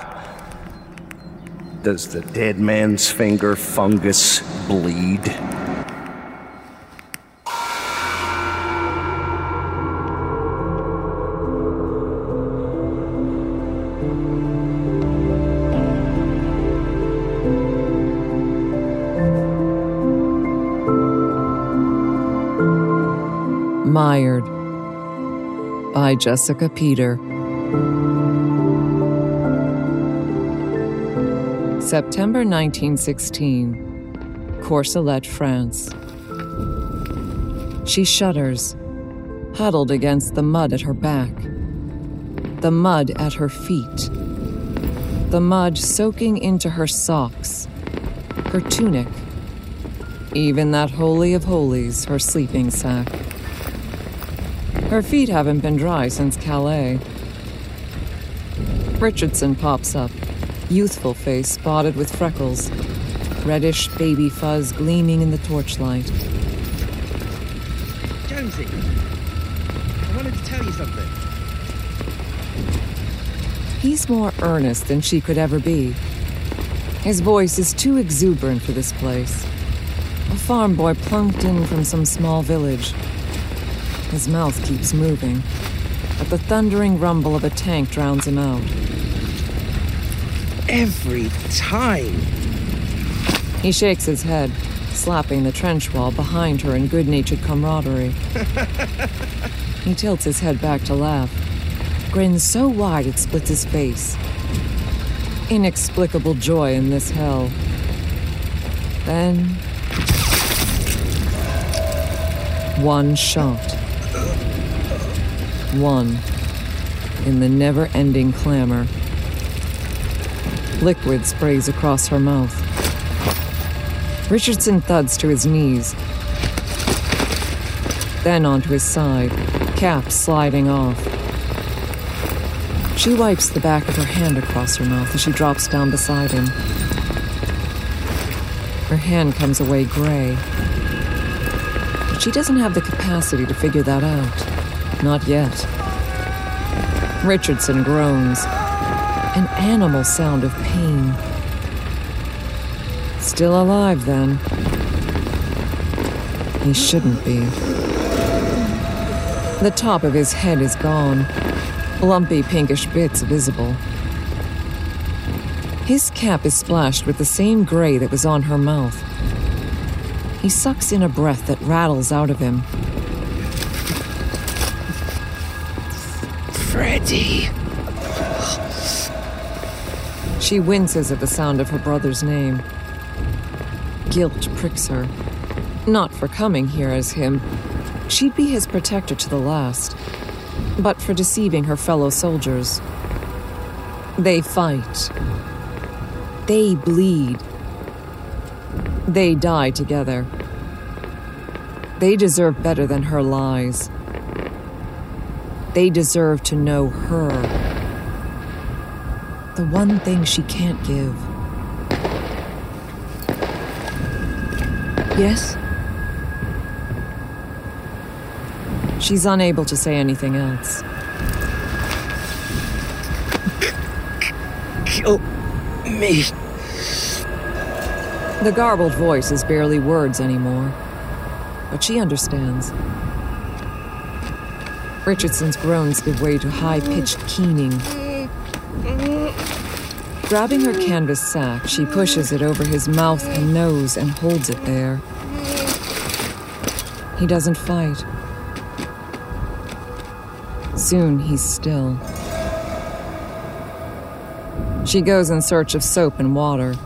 Does the dead man's finger fungus bleed? Mired by Jessica Peter. September 1916, Courcelette, France. She shudders, huddled against the mud at her back, the mud at her feet, the mud soaking into her socks, her tunic, even that holy of holies, her sleeping sack. Her feet haven't been dry since Calais. Richardson pops up, youthful face spotted with freckles, reddish baby fuzz gleaming in the torchlight. Jonesy, I wanted to tell you something. He's more earnest than she could ever be. His voice is too exuberant for this place. A farm boy plunked in from some small village. His mouth keeps moving, but the thundering rumble of a tank drowns him out. Every time. He shakes his head, slapping the trench wall behind her in good natured camaraderie. (laughs) he tilts his head back to laugh, grins so wide it splits his face. Inexplicable joy in this hell. Then. One shot. One. In the never ending clamor. Liquid sprays across her mouth. Richardson thuds to his knees, then onto his side, cap sliding off. She wipes the back of her hand across her mouth as she drops down beside him. Her hand comes away gray. But she doesn't have the capacity to figure that out. Not yet. Richardson groans. An animal sound of pain. Still alive, then. He shouldn't be. The top of his head is gone, lumpy pinkish bits visible. His cap is splashed with the same gray that was on her mouth. He sucks in a breath that rattles out of him. Freddie. She winces at the sound of her brother's name. Guilt pricks her. Not for coming here as him. She'd be his protector to the last. But for deceiving her fellow soldiers. They fight. They bleed. They die together. They deserve better than her lies. They deserve to know her. The one thing she can't give. Yes? She's unable to say anything else. Kill me. The garbled voice is barely words anymore, but she understands. Richardson's groans give way to high pitched keening. Grabbing her canvas sack, she pushes it over his mouth and nose and holds it there. He doesn't fight. Soon he's still. She goes in search of soap and water.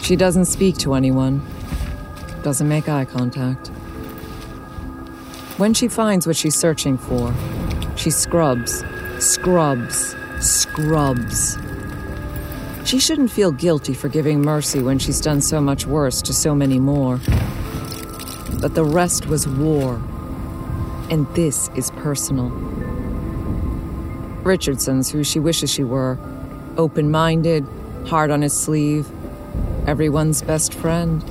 She doesn't speak to anyone, doesn't make eye contact. When she finds what she's searching for, she scrubs, scrubs, scrubs. She shouldn't feel guilty for giving mercy when she's done so much worse to so many more. But the rest was war. And this is personal. Richardson's who she wishes she were open minded, hard on his sleeve, everyone's best friend.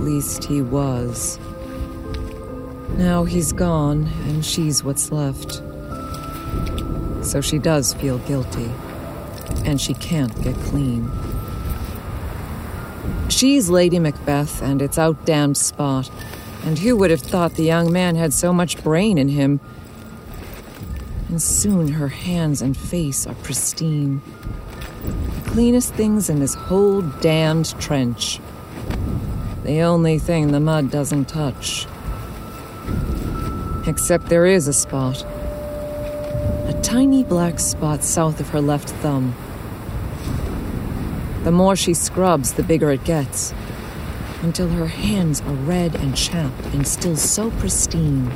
At least he was. Now he's gone, and she's what's left. So she does feel guilty, and she can't get clean. She's Lady Macbeth, and it's out damned spot. And who would have thought the young man had so much brain in him? And soon her hands and face are pristine. The cleanest things in this whole damned trench. The only thing the mud doesn't touch. Except there is a spot. A tiny black spot south of her left thumb. The more she scrubs, the bigger it gets, until her hands are red and chapped and still so pristine.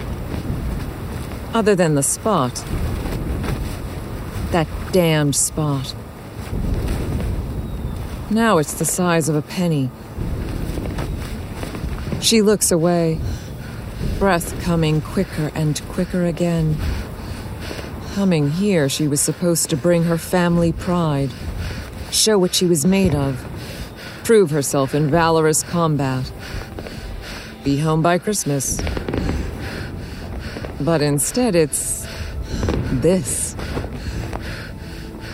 Other than the spot, that damned spot. Now it's the size of a penny. She looks away, breath coming quicker and quicker again. Coming here, she was supposed to bring her family pride, show what she was made of, prove herself in valorous combat, be home by Christmas. But instead, it's this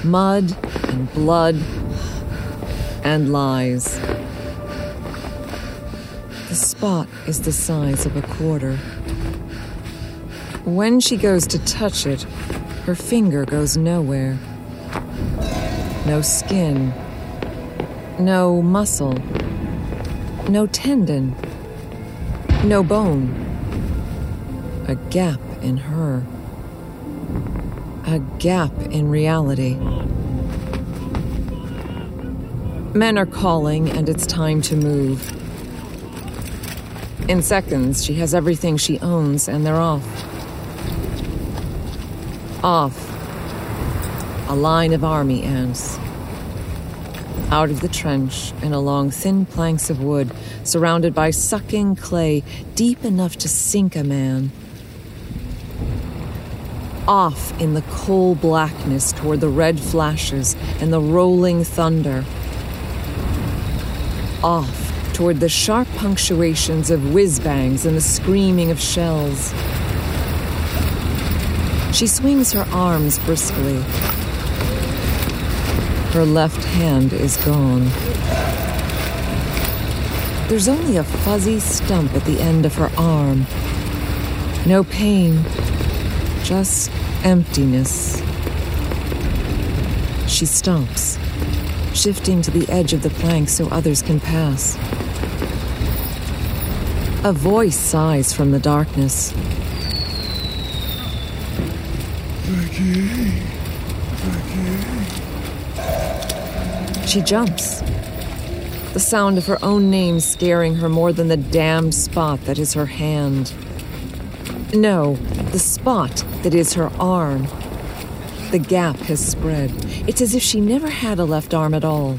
mud and blood and lies. Spot is the size of a quarter. When she goes to touch it, her finger goes nowhere. No skin. No muscle. No tendon. No bone. A gap in her. A gap in reality. Men are calling, and it's time to move. In seconds, she has everything she owns, and they're off. Off. A line of army ants. Out of the trench and along thin planks of wood, surrounded by sucking clay deep enough to sink a man. Off in the coal blackness toward the red flashes and the rolling thunder. Off toward the sharp punctuations of whiz bangs and the screaming of shells. She swings her arms briskly. Her left hand is gone. There's only a fuzzy stump at the end of her arm. No pain, just emptiness. She stomps, shifting to the edge of the plank so others can pass. A voice sighs from the darkness. Vicky. Vicky. She jumps. The sound of her own name scaring her more than the damned spot that is her hand. No, the spot that is her arm. The gap has spread. It's as if she never had a left arm at all.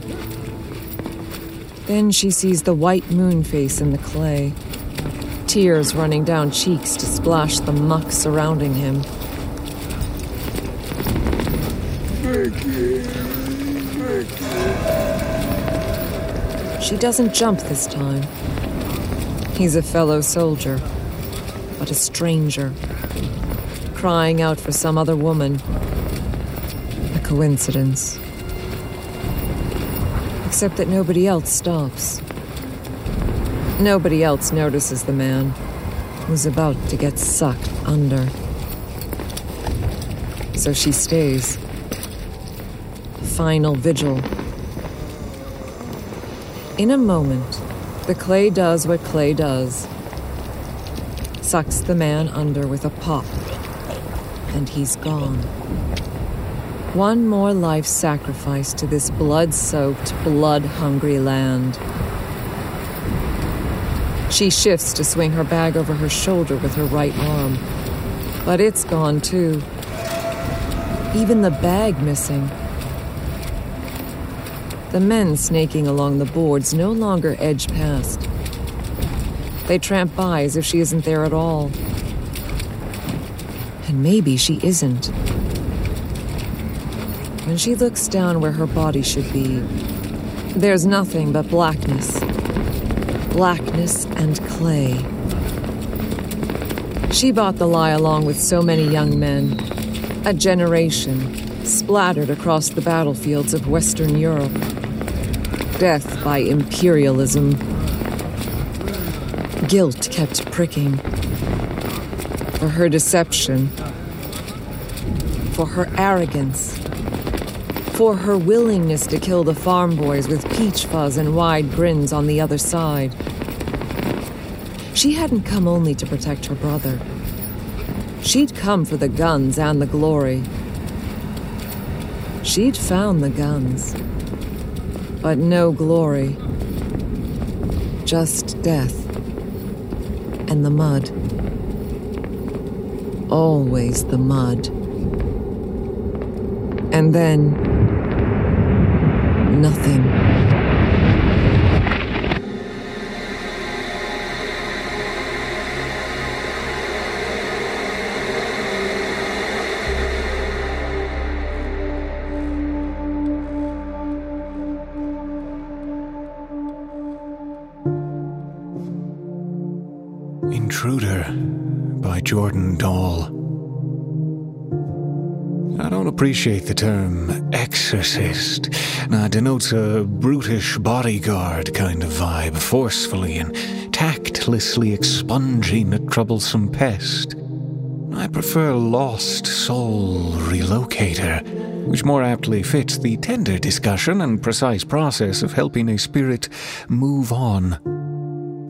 Then she sees the white moon face in the clay tears running down cheeks to splash the muck surrounding him. She doesn't jump this time. He's a fellow soldier, but a stranger, crying out for some other woman. A coincidence. Except that nobody else stops. Nobody else notices the man who's about to get sucked under. So she stays. Final vigil. In a moment, the clay does what clay does sucks the man under with a pop, and he's gone. One more life sacrifice to this blood soaked, blood hungry land. She shifts to swing her bag over her shoulder with her right arm. But it's gone too. Even the bag missing. The men snaking along the boards no longer edge past. They tramp by as if she isn't there at all. And maybe she isn't. When she looks down where her body should be, there's nothing but blackness blackness and clay. She bought the lie along with so many young men, a generation splattered across the battlefields of Western Europe. Death by imperialism. Guilt kept pricking. For her deception. For her arrogance. For her willingness to kill the farm boys with peach fuzz and wide grins on the other side. She hadn't come only to protect her brother. She'd come for the guns and the glory. She'd found the guns. But no glory. Just death. And the mud. Always the mud. And then. Nothing. Intruder by Jordan Dahl. I don't appreciate the term exorcist. Now, it denotes a brutish bodyguard kind of vibe, forcefully and tactlessly expunging a troublesome pest. I prefer Lost Soul Relocator, which more aptly fits the tender discussion and precise process of helping a spirit move on.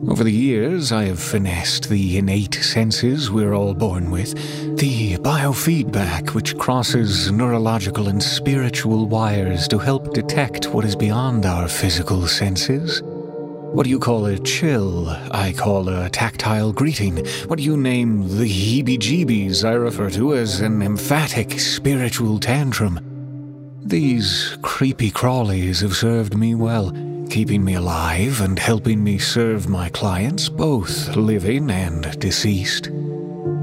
Over the years, I have finessed the innate senses we're all born with, the biofeedback which crosses neurological and spiritual wires to help detect what is beyond our physical senses. What you call a chill? I call a tactile greeting. What you name the heebie jeebies I refer to as an emphatic spiritual tantrum? These creepy crawlies have served me well keeping me alive and helping me serve my clients, both living and deceased.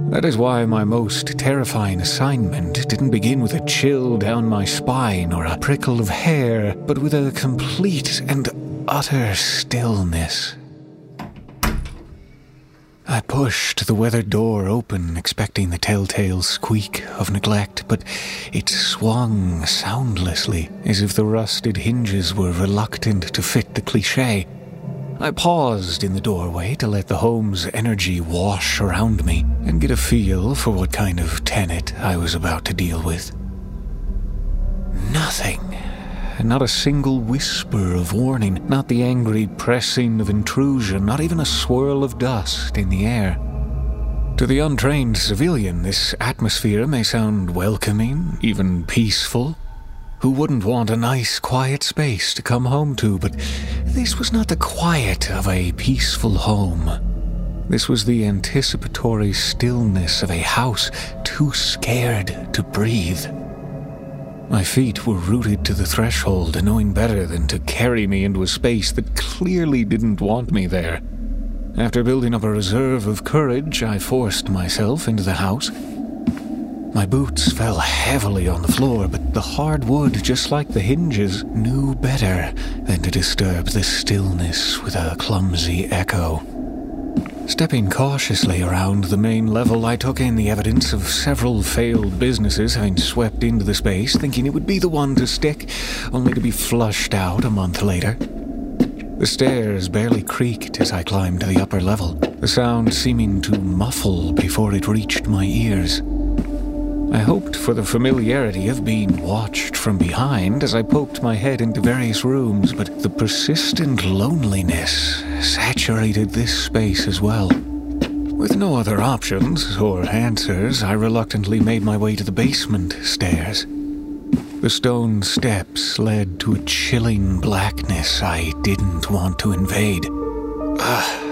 That is why my most terrifying assignment didn't begin with a chill down my spine or a prickle of hair, but with a complete and utter stillness. I pushed the weathered door open, expecting the telltale squeak of neglect, but it swung soundlessly, as if the rusted hinges were reluctant to fit the cliche. I paused in the doorway to let the home's energy wash around me and get a feel for what kind of tenant I was about to deal with. Nothing not a single whisper of warning, not the angry pressing of intrusion, not even a swirl of dust in the air. To the untrained civilian, this atmosphere may sound welcoming, even peaceful. Who wouldn't want a nice, quiet space to come home to? But this was not the quiet of a peaceful home. This was the anticipatory stillness of a house too scared to breathe. My feet were rooted to the threshold, knowing better than to carry me into a space that clearly didn't want me there. After building up a reserve of courage, I forced myself into the house. My boots fell heavily on the floor, but the hard wood, just like the hinges, knew better than to disturb the stillness with a clumsy echo. Stepping cautiously around the main level, I took in the evidence of several failed businesses having swept into the space, thinking it would be the one to stick, only to be flushed out a month later. The stairs barely creaked as I climbed to the upper level, the sound seeming to muffle before it reached my ears. I hoped for the familiarity of being watched from behind as I poked my head into various rooms, but the persistent loneliness saturated this space as well. With no other options or answers, I reluctantly made my way to the basement stairs. The stone steps led to a chilling blackness I didn't want to invade. Ugh.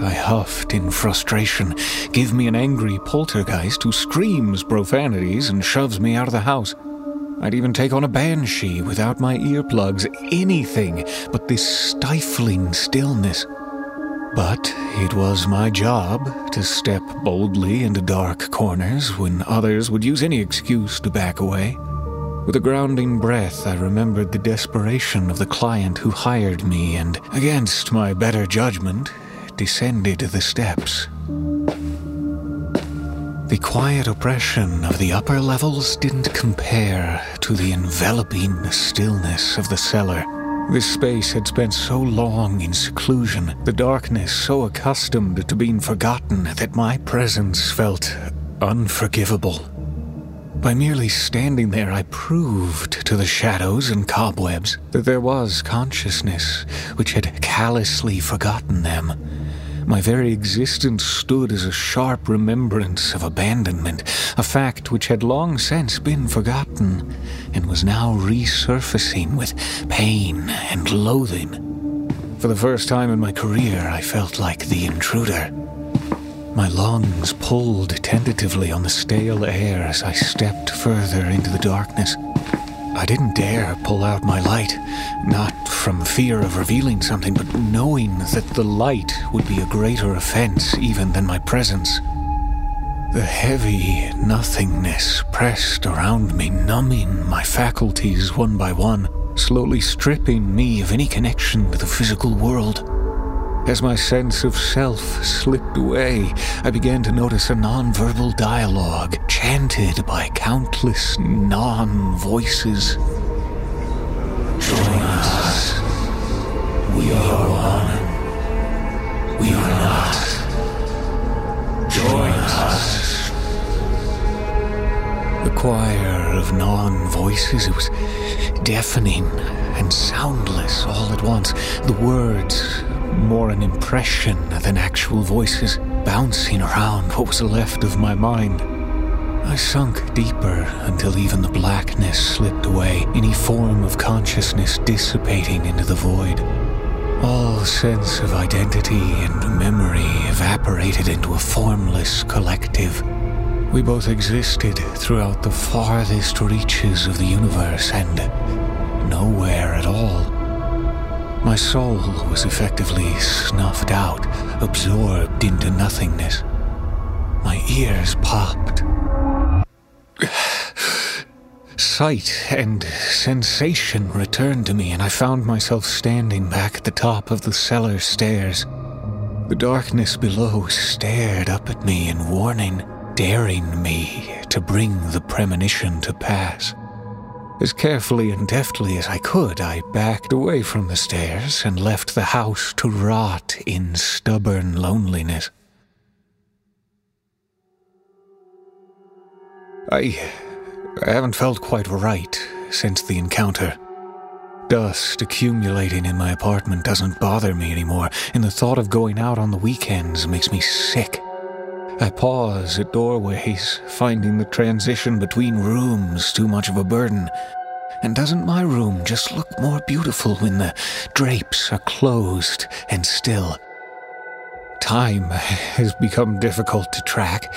I huffed in frustration. Give me an angry poltergeist who screams profanities and shoves me out of the house. I'd even take on a banshee without my earplugs, anything but this stifling stillness. But it was my job to step boldly into dark corners when others would use any excuse to back away. With a grounding breath, I remembered the desperation of the client who hired me and, against my better judgment, descended the steps. The quiet oppression of the upper levels didn't compare to the enveloping stillness of the cellar. This space had spent so long in seclusion, the darkness so accustomed to being forgotten, that my presence felt unforgivable. By merely standing there, I proved to the shadows and cobwebs that there was consciousness which had callously forgotten them. My very existence stood as a sharp remembrance of abandonment, a fact which had long since been forgotten and was now resurfacing with pain and loathing. For the first time in my career, I felt like the intruder. My lungs pulled tentatively on the stale air as I stepped further into the darkness. I didn't dare pull out my light, not from fear of revealing something, but knowing that the light would be a greater offense even than my presence. The heavy nothingness pressed around me, numbing my faculties one by one, slowly stripping me of any connection to the physical world. As my sense of self slipped away, I began to notice a nonverbal dialogue chanted by countless non voices. Join us. We are one. We are not. Join us. The choir of non voices, it was deafening and soundless all at once. The words more an impression than actual voices bouncing around what was left of my mind. I sunk deeper until even the blackness slipped away, any form of consciousness dissipating into the void. All sense of identity and memory evaporated into a formless collective. We both existed throughout the farthest reaches of the universe and nowhere at all. My soul was effectively snuffed out, absorbed into nothingness. My ears popped. (sighs) Sight and sensation returned to me, and I found myself standing back at the top of the cellar stairs. The darkness below stared up at me in warning, daring me to bring the premonition to pass. As carefully and deftly as I could, I backed away from the stairs and left the house to rot in stubborn loneliness. I, I haven't felt quite right since the encounter. Dust accumulating in my apartment doesn't bother me anymore, and the thought of going out on the weekends makes me sick. I pause at doorways, finding the transition between rooms too much of a burden. And doesn't my room just look more beautiful when the drapes are closed and still? Time has become difficult to track.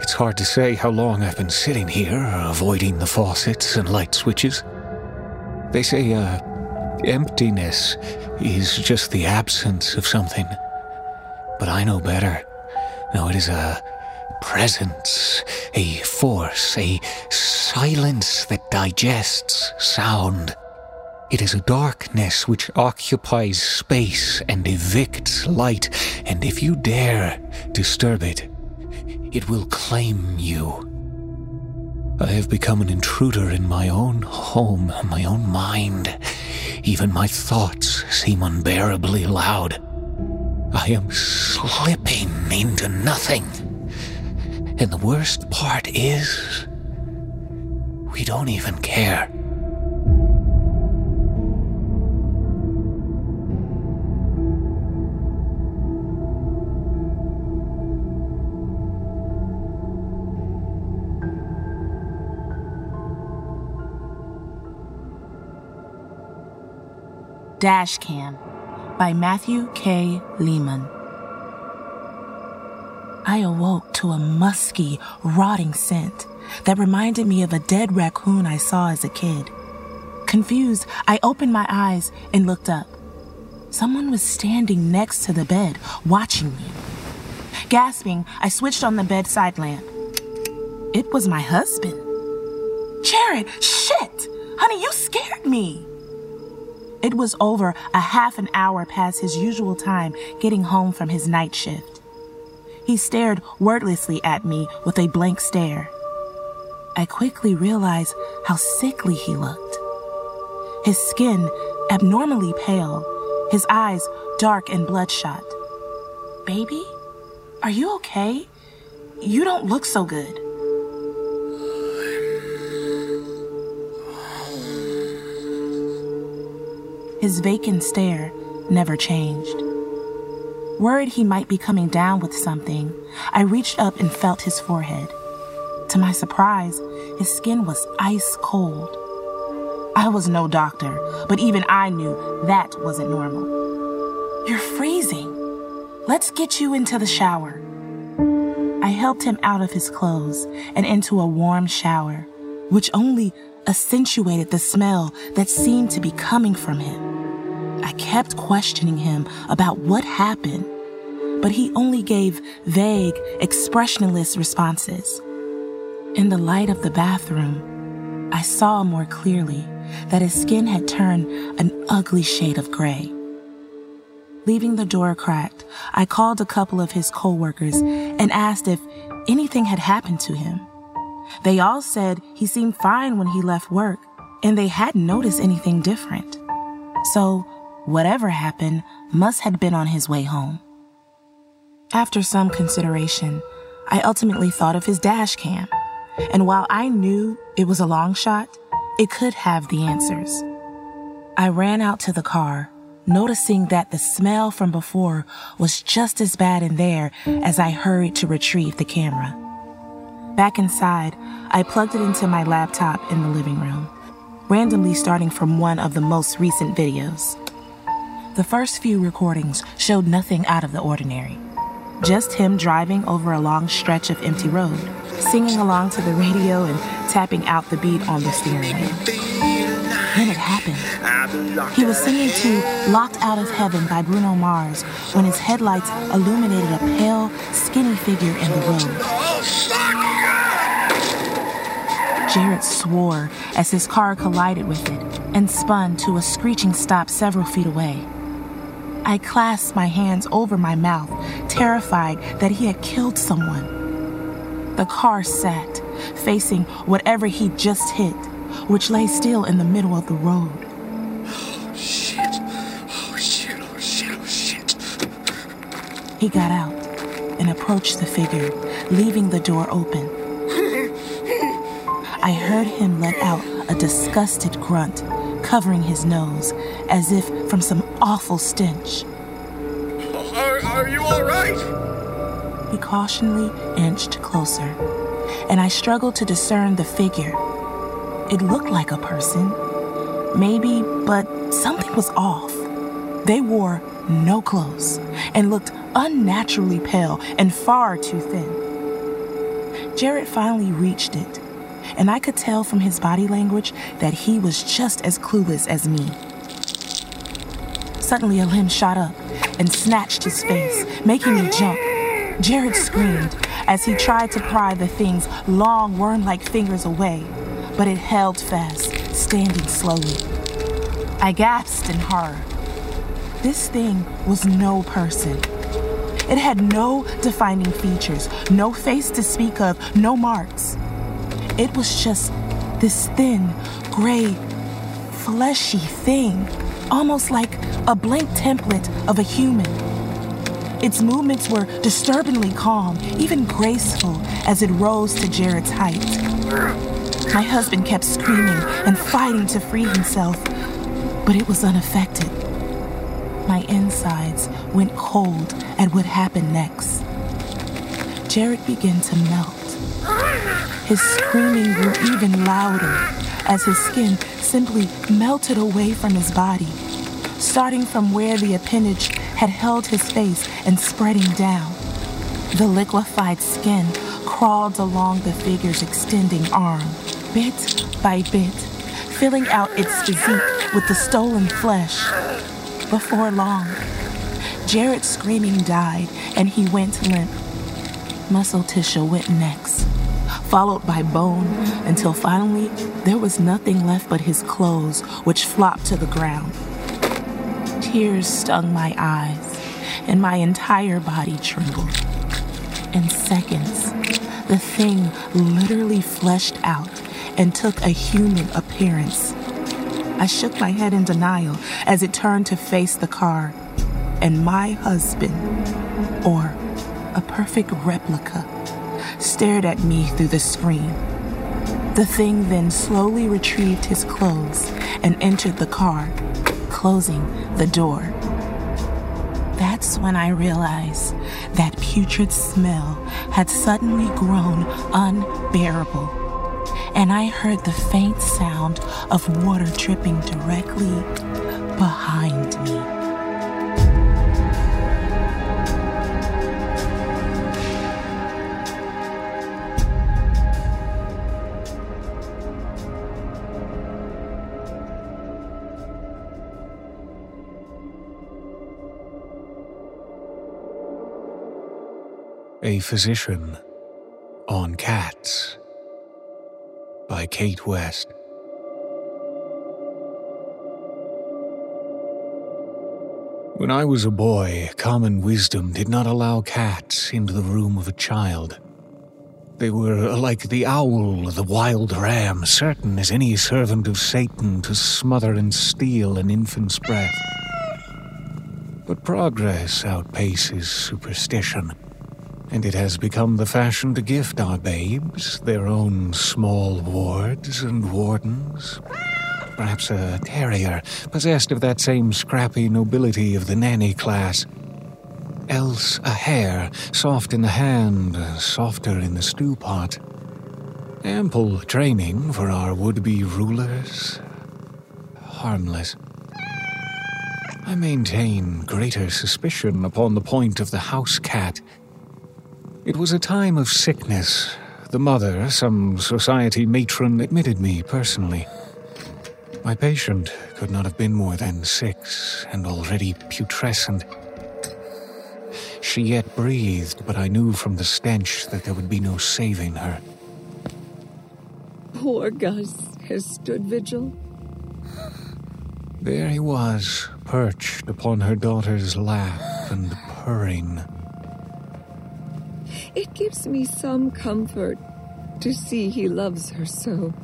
It's hard to say how long I've been sitting here, avoiding the faucets and light switches. They say, uh, emptiness is just the absence of something. But I know better. No, it is a presence, a force, a silence that digests sound. It is a darkness which occupies space and evicts light, and if you dare disturb it, it will claim you. I have become an intruder in my own home, my own mind. Even my thoughts seem unbearably loud. I am slipping into nothing. And the worst part is, we don't even care. Dash Dashcam by Matthew K. Leman. I awoke to a musky, rotting scent that reminded me of a dead raccoon I saw as a kid. Confused, I opened my eyes and looked up. Someone was standing next to the bed, watching me. Gasping, I switched on the bedside lamp. It was my husband. Jared, shit! Honey, you scared me. It was over a half an hour past his usual time getting home from his night shift. He stared wordlessly at me with a blank stare. I quickly realized how sickly he looked. His skin abnormally pale, his eyes dark and bloodshot. Baby, are you okay? You don't look so good. His vacant stare never changed. Worried he might be coming down with something, I reached up and felt his forehead. To my surprise, his skin was ice cold. I was no doctor, but even I knew that wasn't normal. You're freezing. Let's get you into the shower. I helped him out of his clothes and into a warm shower, which only accentuated the smell that seemed to be coming from him. I kept questioning him about what happened, but he only gave vague, expressionless responses. In the light of the bathroom, I saw more clearly that his skin had turned an ugly shade of gray. Leaving the door cracked, I called a couple of his coworkers and asked if anything had happened to him. They all said he seemed fine when he left work, and they hadn't noticed anything different. So Whatever happened must had been on his way home. After some consideration, I ultimately thought of his dash cam, and while I knew it was a long shot, it could have the answers. I ran out to the car, noticing that the smell from before was just as bad in there as I hurried to retrieve the camera. Back inside, I plugged it into my laptop in the living room, randomly starting from one of the most recent videos. The first few recordings showed nothing out of the ordinary. Just him driving over a long stretch of empty road, singing along to the radio and tapping out the beat on the steering wheel. Then it happened. He was singing to Locked Out of Heaven by Bruno Mars when his headlights illuminated a pale, skinny figure in the road. Jared swore as his car collided with it and spun to a screeching stop several feet away. I clasped my hands over my mouth, terrified that he had killed someone. The car sat, facing whatever he'd just hit, which lay still in the middle of the road. Oh, shit. Oh, shit. Oh, shit. Oh, shit. He got out and approached the figure, leaving the door open. I heard him let out a disgusted grunt, covering his nose, as if from some awful stench. Are, are you all right? He cautiously inched closer, and I struggled to discern the figure. It looked like a person, maybe, but something was off. They wore no clothes and looked unnaturally pale and far too thin. Jared finally reached it, and I could tell from his body language that he was just as clueless as me. Suddenly, a limb shot up and snatched his face, making me jump. Jared screamed as he tried to pry the thing's long, worm like fingers away, but it held fast, standing slowly. I gasped in horror. This thing was no person. It had no defining features, no face to speak of, no marks. It was just this thin, gray, fleshy thing almost like a blank template of a human. Its movements were disturbingly calm, even graceful, as it rose to Jared's height. My husband kept screaming and fighting to free himself, but it was unaffected. My insides went cold at what happened next. Jared began to melt. His screaming grew even louder as his skin simply melted away from his body, starting from where the appendage had held his face and spreading down. The liquefied skin crawled along the figure's extending arm, bit by bit, filling out its physique with the stolen flesh. Before long, Jared's screaming died and he went limp. Muscle tissue went next followed by bone, until finally there was nothing left but his clothes, which flopped to the ground. Tears stung my eyes, and my entire body trembled. In seconds, the thing literally fleshed out and took a human appearance. I shook my head in denial as it turned to face the car, and my husband, or a perfect replica, stared at me through the screen. The thing then slowly retrieved his clothes and entered the car, closing the door. That's when I realized that putrid smell had suddenly grown unbearable, and I heard the faint sound of water dripping directly behind me. A Physician on Cats by Kate West. When I was a boy, common wisdom did not allow cats into the room of a child. They were like the owl the wild ram, certain as any servant of Satan to smother and steal an infant's breath. But progress outpaces superstition and it has become the fashion to gift our babes their own small wards and wardens. Perhaps a terrier, possessed of that same scrappy nobility of the nanny class. Else a hare, soft in the hand, softer in the stew pot. Ample training for our would be rulers. Harmless. I maintain greater suspicion upon the point of the house cat it was a time of sickness. The mother, some society matron, admitted me personally. My patient could not have been more than six and already putrescent. She yet breathed, but I knew from the stench that there would be no saving her. Poor Gus has stood vigil. There he was, perched upon her daughter's lap and purring. It gives me some comfort to see he loves her so.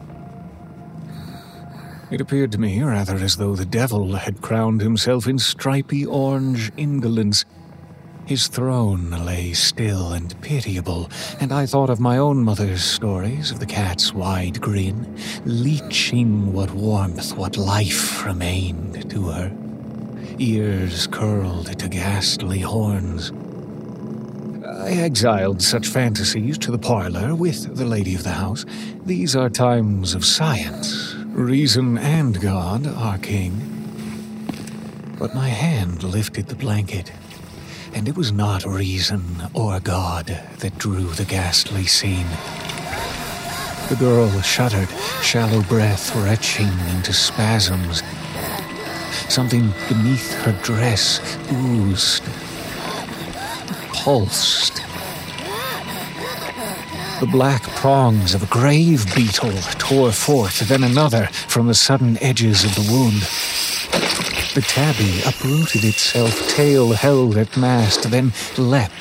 It appeared to me rather as though the devil had crowned himself in stripy orange indolence. His throne lay still and pitiable, and I thought of my own mother's stories of the cat's wide grin, leeching what warmth, what life remained to her. Ears curled to ghastly horns. I exiled such fantasies to the parlor with the lady of the house. These are times of science. Reason and God are king. But my hand lifted the blanket, and it was not reason or God that drew the ghastly scene. The girl shuddered, shallow breath retching into spasms. Something beneath her dress oozed pulsed. The black prongs of a grave beetle tore forth, then another from the sudden edges of the wound. The tabby uprooted itself, tail held at mast, then leapt.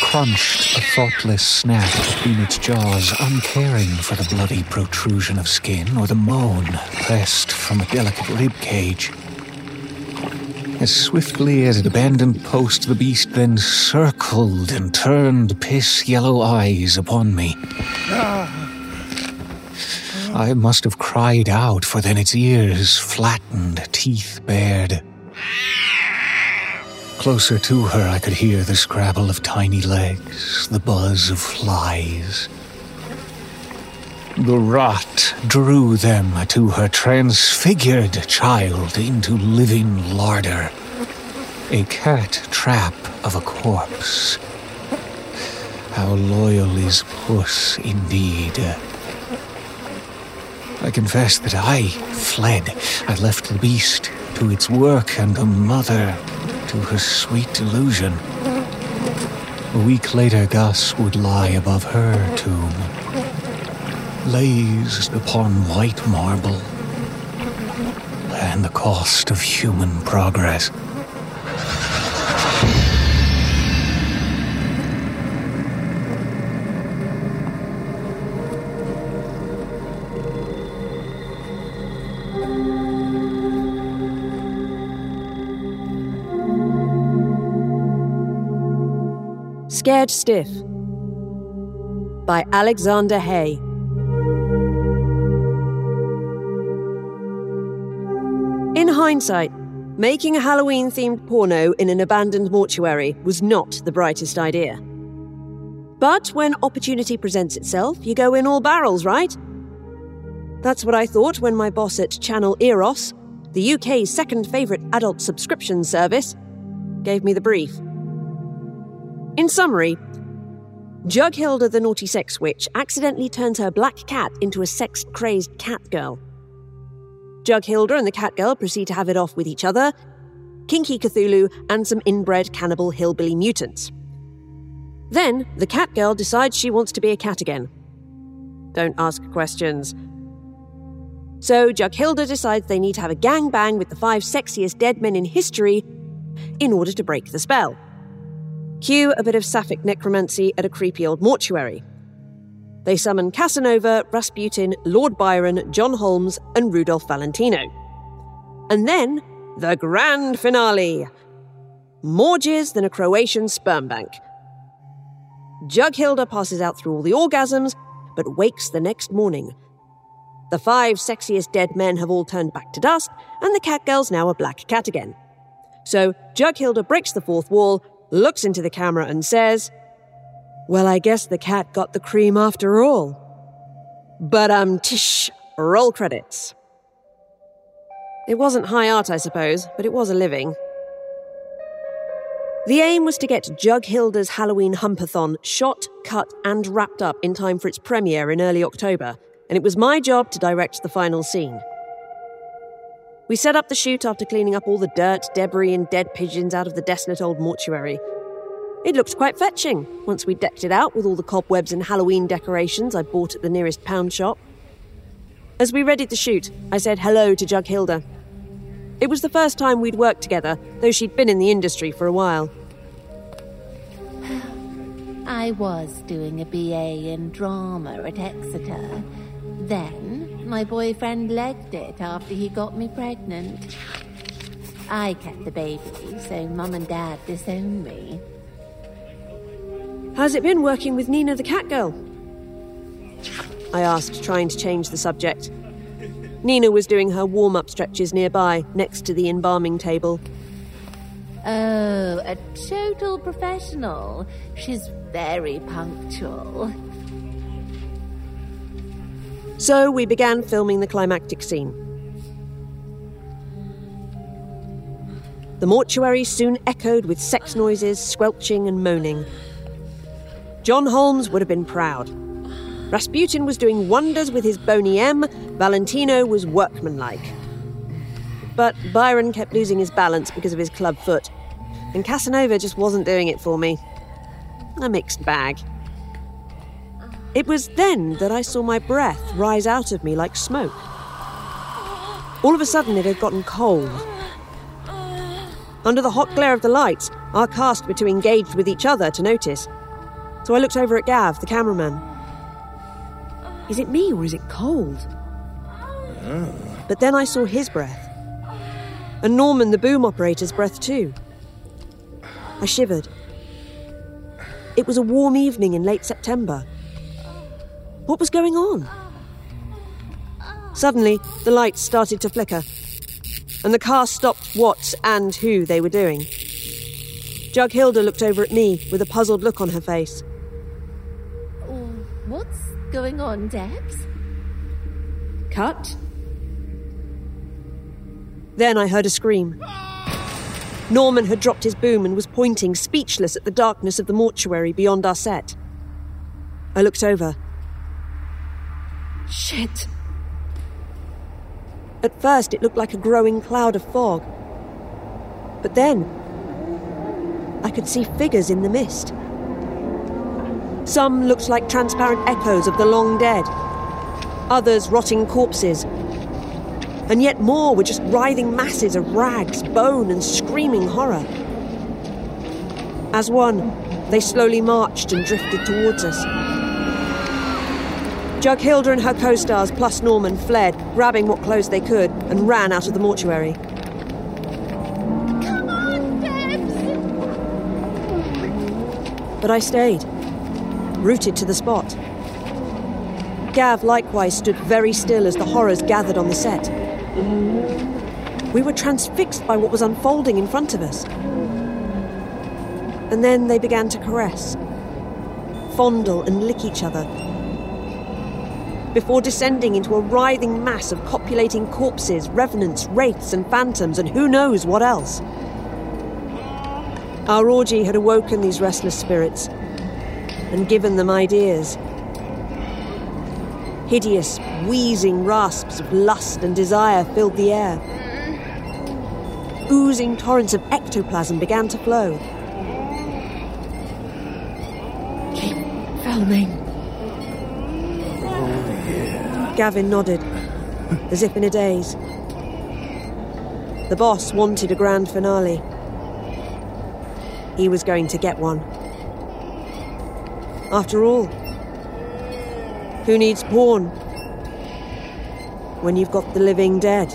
Crunched a thoughtless snap between its jaws, uncaring for the bloody protrusion of skin or the moan pressed from a delicate rib cage. As swiftly as it abandoned post, the beast then circled and turned piss yellow eyes upon me. I must have cried out, for then its ears flattened, teeth bared. Closer to her, I could hear the scrabble of tiny legs, the buzz of flies. The rot drew them to her transfigured child into living larder. A cat trap of a corpse. How loyal is puss indeed. I confess that I fled. I left the beast to its work and the mother to her sweet delusion. A week later, Gus would lie above her tomb, lazed upon white marble, and the cost of human progress. Scared Stiff by Alexander Hay. Hindsight, making a Halloween themed porno in an abandoned mortuary was not the brightest idea. But when opportunity presents itself, you go in all barrels, right? That's what I thought when my boss at Channel Eros, the UK's second favourite adult subscription service, gave me the brief. In summary, Jughilda the naughty sex witch accidentally turns her black cat into a sex crazed cat girl. Jughilda and the cat girl proceed to have it off with each other, Kinky Cthulhu, and some inbred cannibal hillbilly mutants. Then, the cat girl decides she wants to be a cat again. Don't ask questions. So, Jughilda decides they need to have a gang bang with the five sexiest dead men in history in order to break the spell. Cue a bit of sapphic necromancy at a creepy old mortuary. They summon Casanova, Rasputin, Lord Byron, John Holmes, and Rudolph Valentino. And then, the grand finale more jizz than a Croatian sperm bank. Jughilda passes out through all the orgasms, but wakes the next morning. The five sexiest dead men have all turned back to dust, and the cat girl's now a black cat again. So Jughilda breaks the fourth wall, looks into the camera, and says, Well, I guess the cat got the cream after all. But um, tish, roll credits. It wasn't high art, I suppose, but it was a living. The aim was to get Jughilda's Halloween Humpathon shot, cut, and wrapped up in time for its premiere in early October, and it was my job to direct the final scene. We set up the shoot after cleaning up all the dirt, debris, and dead pigeons out of the desolate old mortuary. It looked quite fetching once we decked it out with all the cobwebs and Halloween decorations I bought at the nearest pound shop. As we readied the shoot, I said hello to Jughilda. It was the first time we'd worked together, though she'd been in the industry for a while. (sighs) I was doing a BA in drama at Exeter. Then my boyfriend legged it after he got me pregnant. I kept the baby, so mum and dad disowned me. How's it been working with Nina the cat girl? I asked, trying to change the subject. Nina was doing her warm up stretches nearby, next to the embalming table. Oh, a total professional. She's very punctual. So we began filming the climactic scene. The mortuary soon echoed with sex noises, squelching, and moaning. John Holmes would have been proud. Rasputin was doing wonders with his Boney M, Valentino was workmanlike. But Byron kept losing his balance because of his club foot, and Casanova just wasn't doing it for me. A mixed bag. It was then that I saw my breath rise out of me like smoke. All of a sudden, it had gotten cold. Under the hot glare of the lights, our cast were too engaged with each other to notice. So I looked over at Gav, the cameraman. Is it me or is it cold? Oh. But then I saw his breath. And Norman, the boom operator's breath, too. I shivered. It was a warm evening in late September. What was going on? Suddenly, the lights started to flicker, and the car stopped what and who they were doing. Jughilda looked over at me with a puzzled look on her face. What's going on, Debs? Cut. Then I heard a scream. Norman had dropped his boom and was pointing, speechless, at the darkness of the mortuary beyond our set. I looked over. Shit. At first, it looked like a growing cloud of fog. But then, I could see figures in the mist. Some looked like transparent echoes of the long dead, others rotting corpses. And yet more were just writhing masses of rags, bone, and screaming horror. As one, they slowly marched and drifted towards us. Jughilda and her co stars, plus Norman, fled, grabbing what clothes they could, and ran out of the mortuary. But I stayed, rooted to the spot. Gav likewise stood very still as the horrors gathered on the set. We were transfixed by what was unfolding in front of us. And then they began to caress, fondle, and lick each other. Before descending into a writhing mass of copulating corpses, revenants, wraiths, and phantoms, and who knows what else. Our orgy had awoken these restless spirits and given them ideas. Hideous, wheezing rasps of lust and desire filled the air. Oozing torrents of ectoplasm began to flow. Keep filming. Gavin nodded, as if in a daze. The boss wanted a grand finale. He was going to get one. After all, who needs porn when you've got the living dead?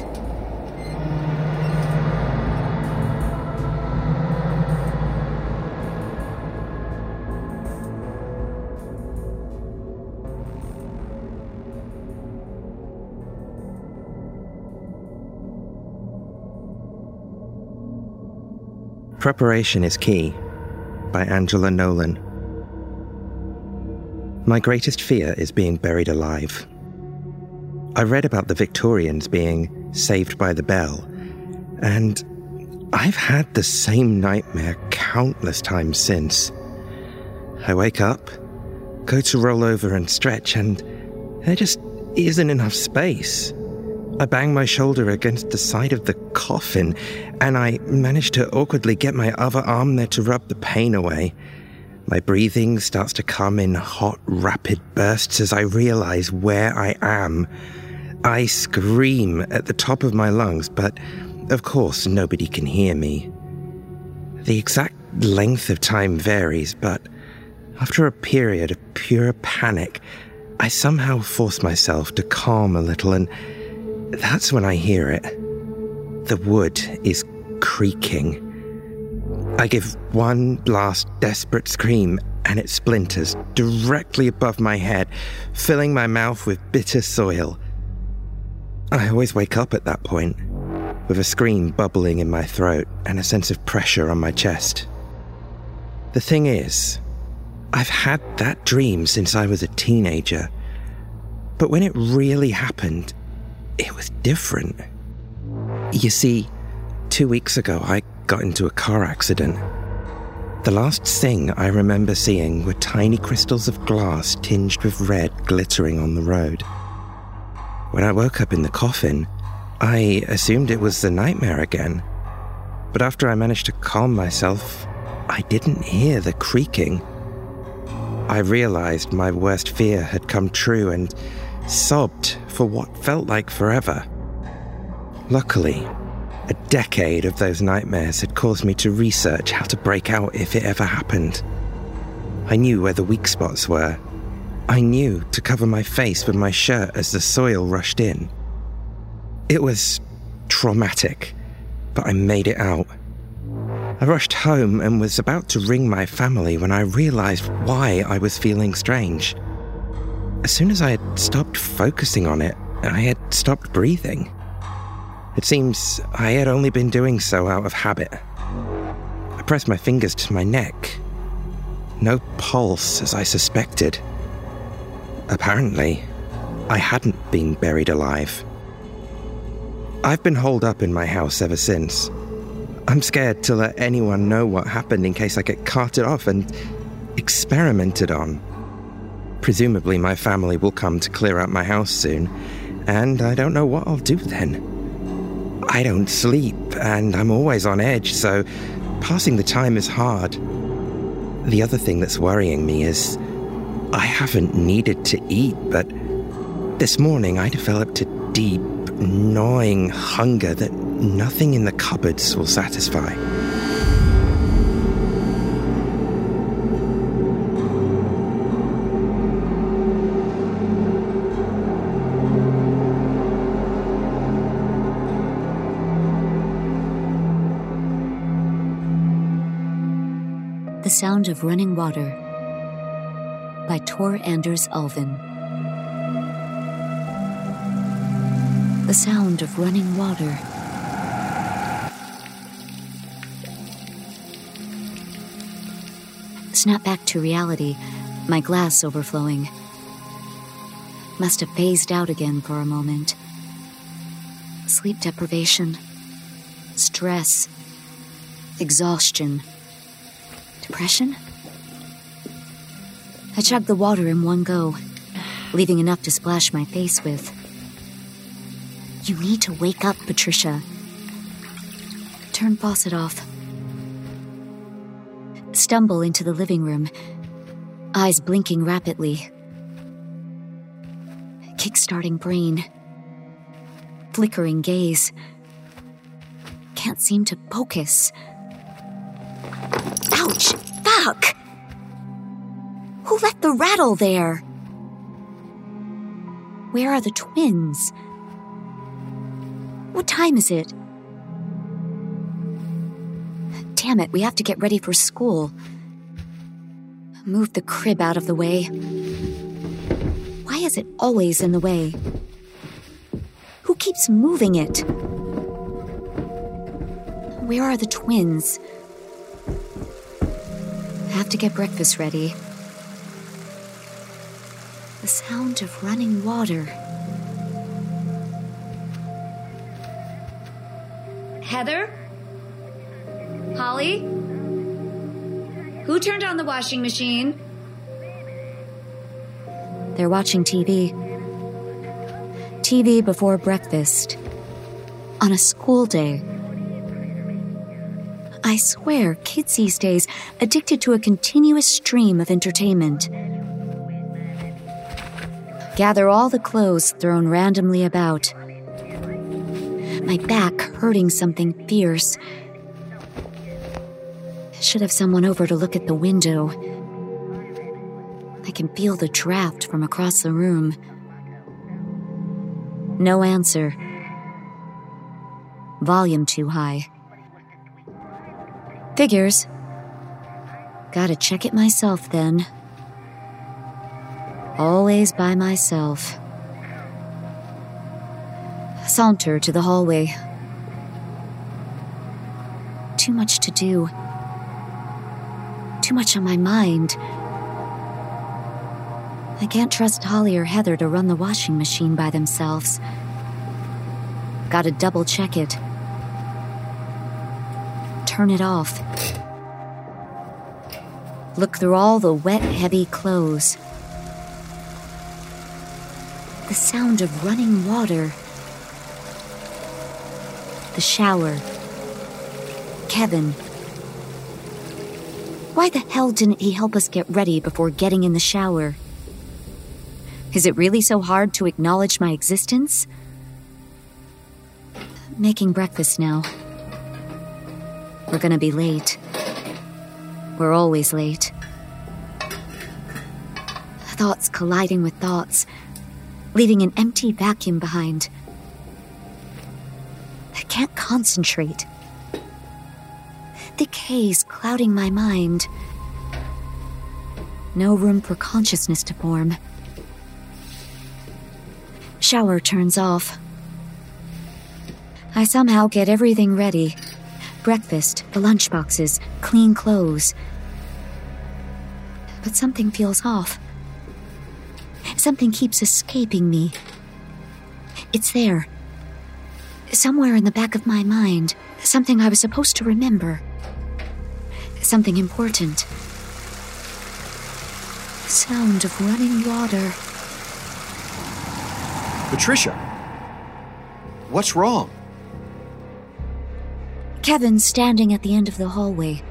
Preparation is Key by Angela Nolan. My greatest fear is being buried alive. I read about the Victorians being saved by the bell, and I've had the same nightmare countless times since. I wake up, go to roll over and stretch, and there just isn't enough space. I bang my shoulder against the side of the coffin, and I manage to awkwardly get my other arm there to rub the pain away. My breathing starts to come in hot, rapid bursts as I realize where I am. I scream at the top of my lungs, but of course nobody can hear me. The exact length of time varies, but after a period of pure panic, I somehow force myself to calm a little and that's when I hear it. The wood is creaking. I give one last desperate scream, and it splinters directly above my head, filling my mouth with bitter soil. I always wake up at that point, with a scream bubbling in my throat and a sense of pressure on my chest. The thing is, I've had that dream since I was a teenager. But when it really happened, it was different. You see, two weeks ago I got into a car accident. The last thing I remember seeing were tiny crystals of glass tinged with red glittering on the road. When I woke up in the coffin, I assumed it was the nightmare again. But after I managed to calm myself, I didn't hear the creaking. I realized my worst fear had come true and sobbed for what felt like forever. Luckily, a decade of those nightmares had caused me to research how to break out if it ever happened. I knew where the weak spots were. I knew to cover my face with my shirt as the soil rushed in. It was traumatic, but I made it out. I rushed home and was about to ring my family when I realized why I was feeling strange. As soon as I had stopped focusing on it, I had stopped breathing. It seems I had only been doing so out of habit. I pressed my fingers to my neck. No pulse, as I suspected. Apparently, I hadn't been buried alive. I've been holed up in my house ever since. I'm scared to let anyone know what happened in case I get carted off and experimented on. Presumably, my family will come to clear out my house soon, and I don't know what I'll do then. I don't sleep, and I'm always on edge, so passing the time is hard. The other thing that's worrying me is I haven't needed to eat, but this morning I developed a deep, gnawing hunger that nothing in the cupboards will satisfy. Sound of Running Water by Tors-Anders Ulven. The sound of running water. Snap back to reality, my glass overflowing. Must have phased out again for a moment. Sleep deprivation, stress, exhaustion. Depression? I chugged the water in one go, leaving enough to splash my face with. You need to wake up, Patricia. Turn faucet off. Stumble into the living room, eyes blinking rapidly. Kickstarting brain. Flickering gaze. Can't seem to focus. Fuck! Who left the rattle there? Where are the twins? What time is it? Damn it, we have to get ready for school. Move the crib out of the way. Why is it always in the way? Who keeps moving it? Where are the twins? Have to get breakfast ready. The sound of running water. Heather? Holly? Who turned on the washing machine? They're watching TV. TV before breakfast. On a school day. I swear, kids these days addicted to a continuous stream of entertainment. Gather all the clothes thrown randomly about. My back hurting something fierce. Should have someone over to look at the window. I can feel the draft from across the room. No answer. Volume too high. Figures. Gotta check it myself then. Always by myself. Saunter to the hallway. Too much to do. Too much on my mind. I can't trust Holly or Heather to run the washing machine by themselves. Gotta double check it. Turn it off. Look through all the wet, heavy clothes. The sound of running water. The shower. Kevin. Why the hell didn't he help us get ready before getting in the shower? Is it really so hard to acknowledge my existence? Making breakfast now. We're gonna be late. We're always late. Thoughts colliding with thoughts, leaving an empty vacuum behind. I can't concentrate. Thick haze clouding my mind. No room for consciousness to form. Shower turns off. I somehow get everything ready breakfast, the lunchboxes, clean clothes. But something feels off. Something keeps escaping me. It's there. Somewhere in the back of my mind. Something I was supposed to remember. Something important. Sound of running water. Patricia, what's wrong? Kevin standing at the end of the hallway,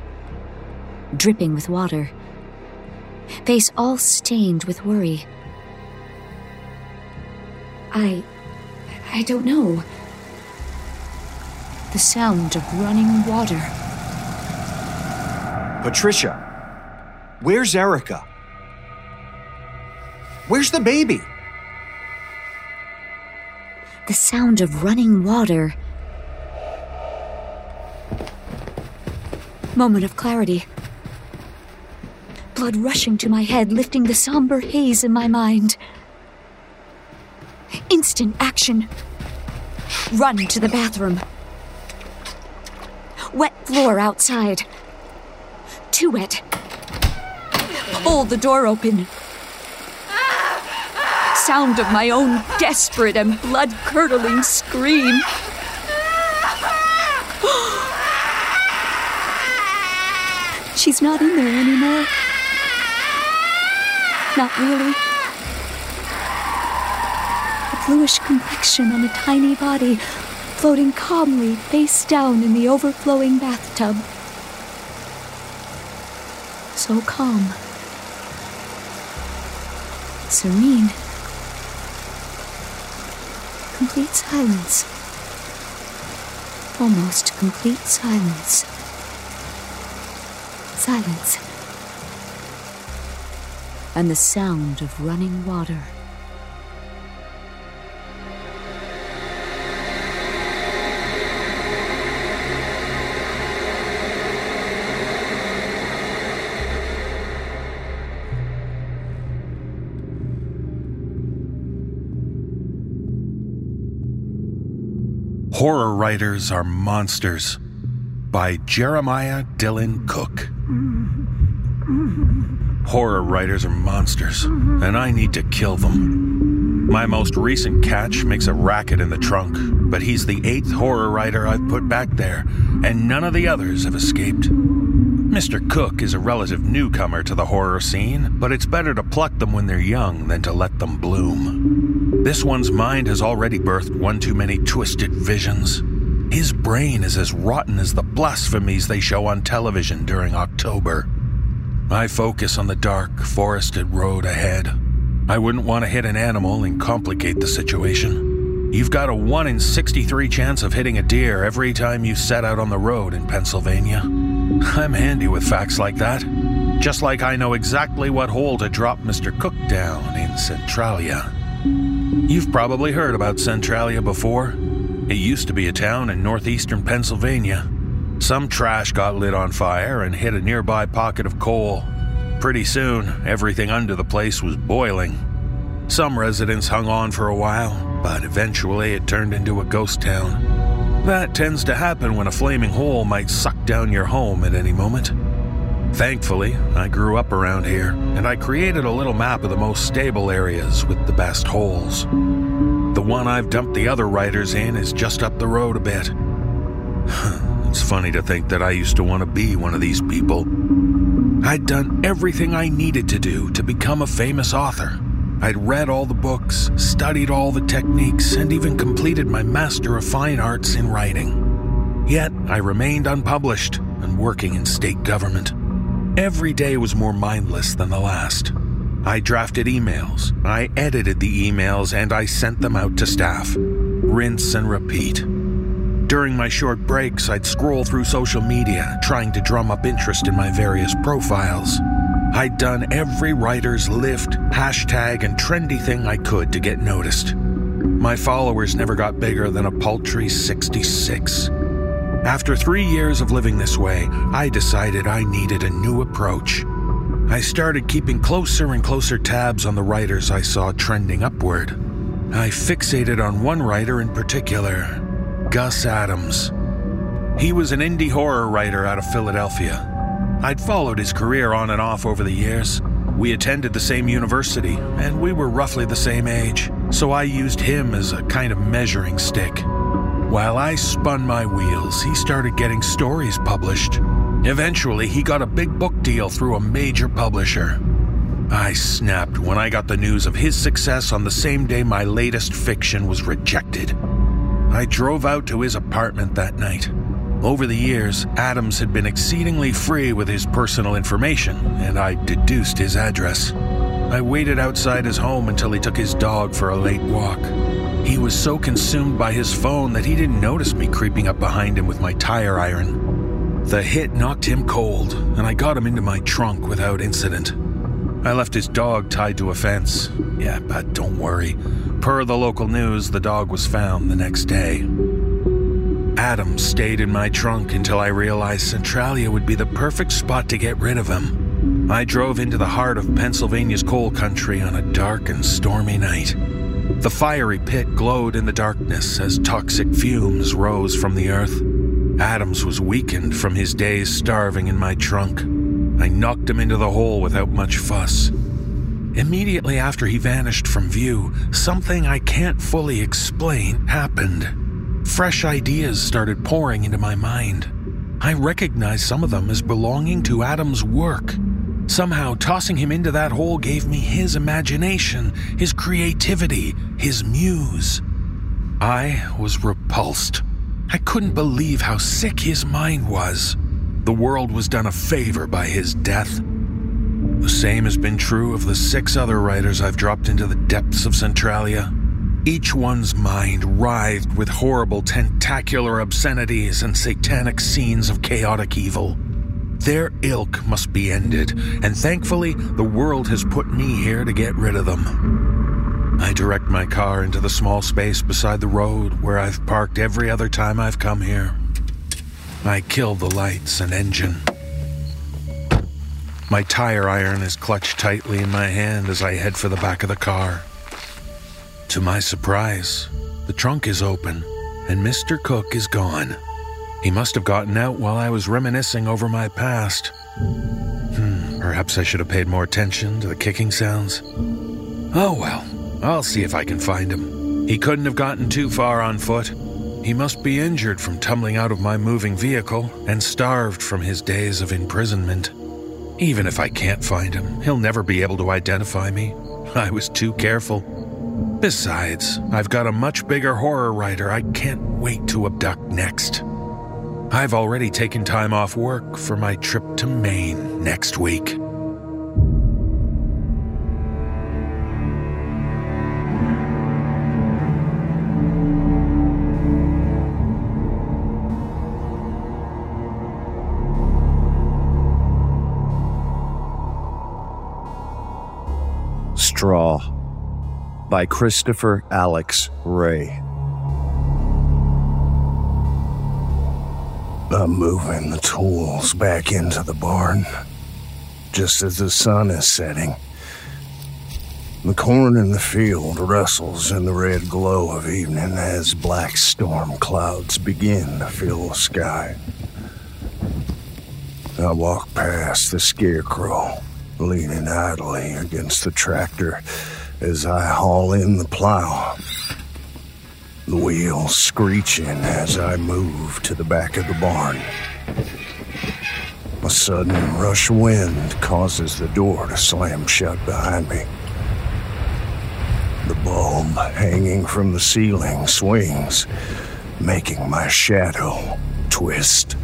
dripping with water. face all stained with worry. I. I don't know. The sound of running water. Patricia, where's Erica? Where's the baby? The sound of running water. Moment of clarity. Blood rushing to my head, lifting the somber haze in my mind. Instant action. Run to the bathroom. Wet floor outside. Too wet. Pull the door open. Sound of my own desperate and blood curdling scream. She's not in there anymore. Not really. A bluish complexion on a tiny body, floating calmly face down in the overflowing bathtub. So calm. Serene. Complete silence. Almost complete silence. Silence. And the sound of running water. Horror Writers Are Monsters by Jeremiah Dylan Cook. Horror writers are monsters, and I need to kill them. My most recent catch makes a racket in the trunk, but he's the eighth horror writer I've put back there, and none of the others have escaped. Mr. Cook is a relative newcomer to the horror scene, but it's better to pluck them when they're young than to let them bloom. This one's mind has already birthed one too many twisted visions. His brain is as rotten as the blasphemies they show on television during October. I focus on the dark, forested road ahead. I wouldn't want to hit an animal and complicate the situation. You've got a 1 in 63 chance of hitting a deer every time you set out on the road in Pennsylvania. I'm handy with facts like that. Just like I know exactly what hole to drop Mr. Cook down in Centralia. You've probably heard about Centralia before. It used to be a town in northeastern Pennsylvania. Some trash got lit on fire and hit a nearby pocket of coal. Pretty soon, everything under the place was boiling. Some residents hung on for a while, but eventually it turned into a ghost town. That tends to happen when a flaming hole might suck down your home at any moment. Thankfully, I grew up around here, and I created a little map of the most stable areas with the best holes. The one I've dumped the other writers in is just up the road a bit. (laughs) it's funny to think that I used to want to be one of these people. I'd done everything I needed to do to become a famous author. I'd read all the books, studied all the techniques, and even completed my Master of Fine Arts in writing. Yet, I remained unpublished and working in state government. Every day was more mindless than the last. I drafted emails, I edited the emails, and I sent them out to staff. Rinse and repeat. During my short breaks, I'd scroll through social media, trying to drum up interest in my various profiles. I'd done every writer's lift, hashtag, and trendy thing I could to get noticed. My followers never got bigger than a paltry 66. After three years of living this way, I decided I needed a new approach. I started keeping closer and closer tabs on the writers I saw trending upward. I fixated on one writer in particular, Gus Adams. He was an indie horror writer out of Philadelphia. I'd followed his career on and off over the years. We attended the same university, and we were roughly the same age, so I used him as a kind of measuring stick. While I spun my wheels, he started getting stories published. Eventually, he got a big book deal through a major publisher. I snapped when I got the news of his success on the same day my latest fiction was rejected. I drove out to his apartment that night. Over the years, Adams had been exceedingly free with his personal information, and I deduced his address. I waited outside his home until he took his dog for a late walk. He was so consumed by his phone that he didn't notice me creeping up behind him with my tire iron. The hit knocked him cold, and I got him into my trunk without incident. I left his dog tied to a fence. Yeah, but don't worry. Per the local news, the dog was found the next day. Adams stayed in my trunk until I realized Centralia would be the perfect spot to get rid of him. I drove into the heart of Pennsylvania's coal country on a dark and stormy night. The fiery pit glowed in the darkness as toxic fumes rose from the earth. Adams was weakened from his days starving in my trunk. I knocked him into the hole without much fuss. Immediately after he vanished from view, something I can't fully explain happened. Fresh ideas started pouring into my mind. I recognized some of them as belonging to Adam's work. Somehow, tossing him into that hole gave me his imagination, his creativity, his muse. I was repulsed. I couldn't believe how sick his mind was. The world was done a favor by his death. The same has been true of the six other writers I've dropped into the depths of Centralia. Each one's mind writhed with horrible tentacular obscenities and satanic scenes of chaotic evil. Their ilk must be ended, and thankfully, the world has put me here to get rid of them. I direct my car into the small space beside the road where I've parked every other time I've come here. I kill the lights and engine. My tire iron is clutched tightly in my hand as I head for the back of the car. To my surprise, the trunk is open and Mr. Cook is gone. He must have gotten out while I was reminiscing over my past. Hmm, perhaps I should have paid more attention to the kicking sounds. Oh well, I'll see if I can find him. He couldn't have gotten too far on foot. He must be injured from tumbling out of my moving vehicle and starved from his days of imprisonment. Even if I can't find him, he'll never be able to identify me. (laughs) I was too careful. Besides, I've got a much bigger horror writer I can't wait to abduct next. I've already taken time off work for my trip to Maine next week. Straw by Christopher Alex Ray. I'm moving the tools back into the barn just as the sun is setting. The corn in the field rustles in the red glow of evening as black storm clouds begin to fill the sky. I walk past the scarecrow, leaning idly against the tractor as I haul in the plow. The wheels screeching as I move to the back of the barn. A sudden rush wind causes the door to slam shut behind me. The bulb hanging from the ceiling swings, making my shadow twist.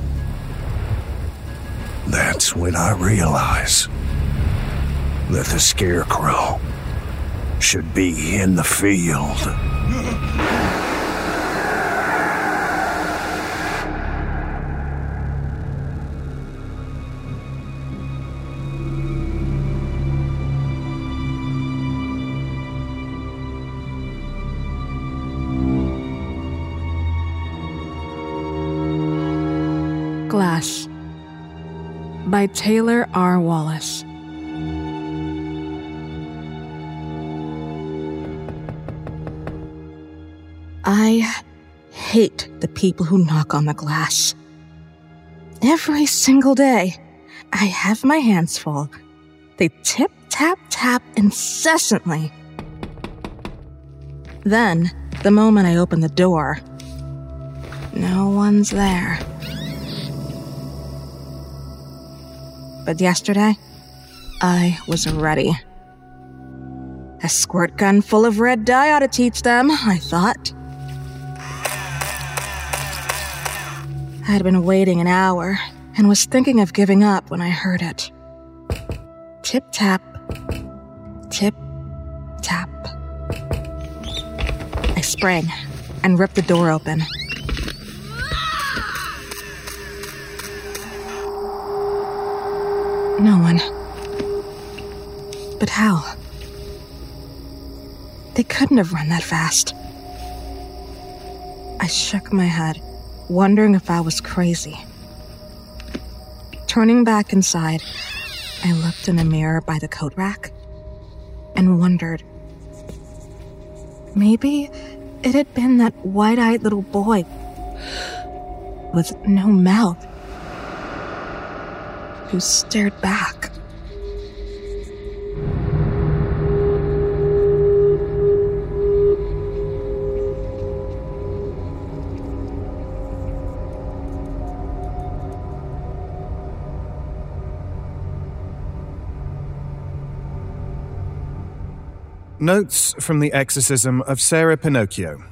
That's when I realize that the scarecrow should be in the field. Glass by Taylor R. Wallace. I hate the people who knock on the glass. Every single day, I have my hands full. They tip, tap, tap incessantly. Then, the moment I open the door, no one's there. But yesterday, I was ready. A squirt gun full of red dye ought to teach them, I thought. I'd been waiting an hour and was thinking of giving up when I heard it. Tip tap, tip tap. I sprang and ripped the door open. No one. But how? They couldn't have run that fast. I shook my head, wondering if I was crazy. Turning back inside, I looked in a mirror by the coat rack and wondered. Maybe it had been that wide eyed little boy with no mouth who stared back. Notes from the Exorcism of Sarah Pinocchio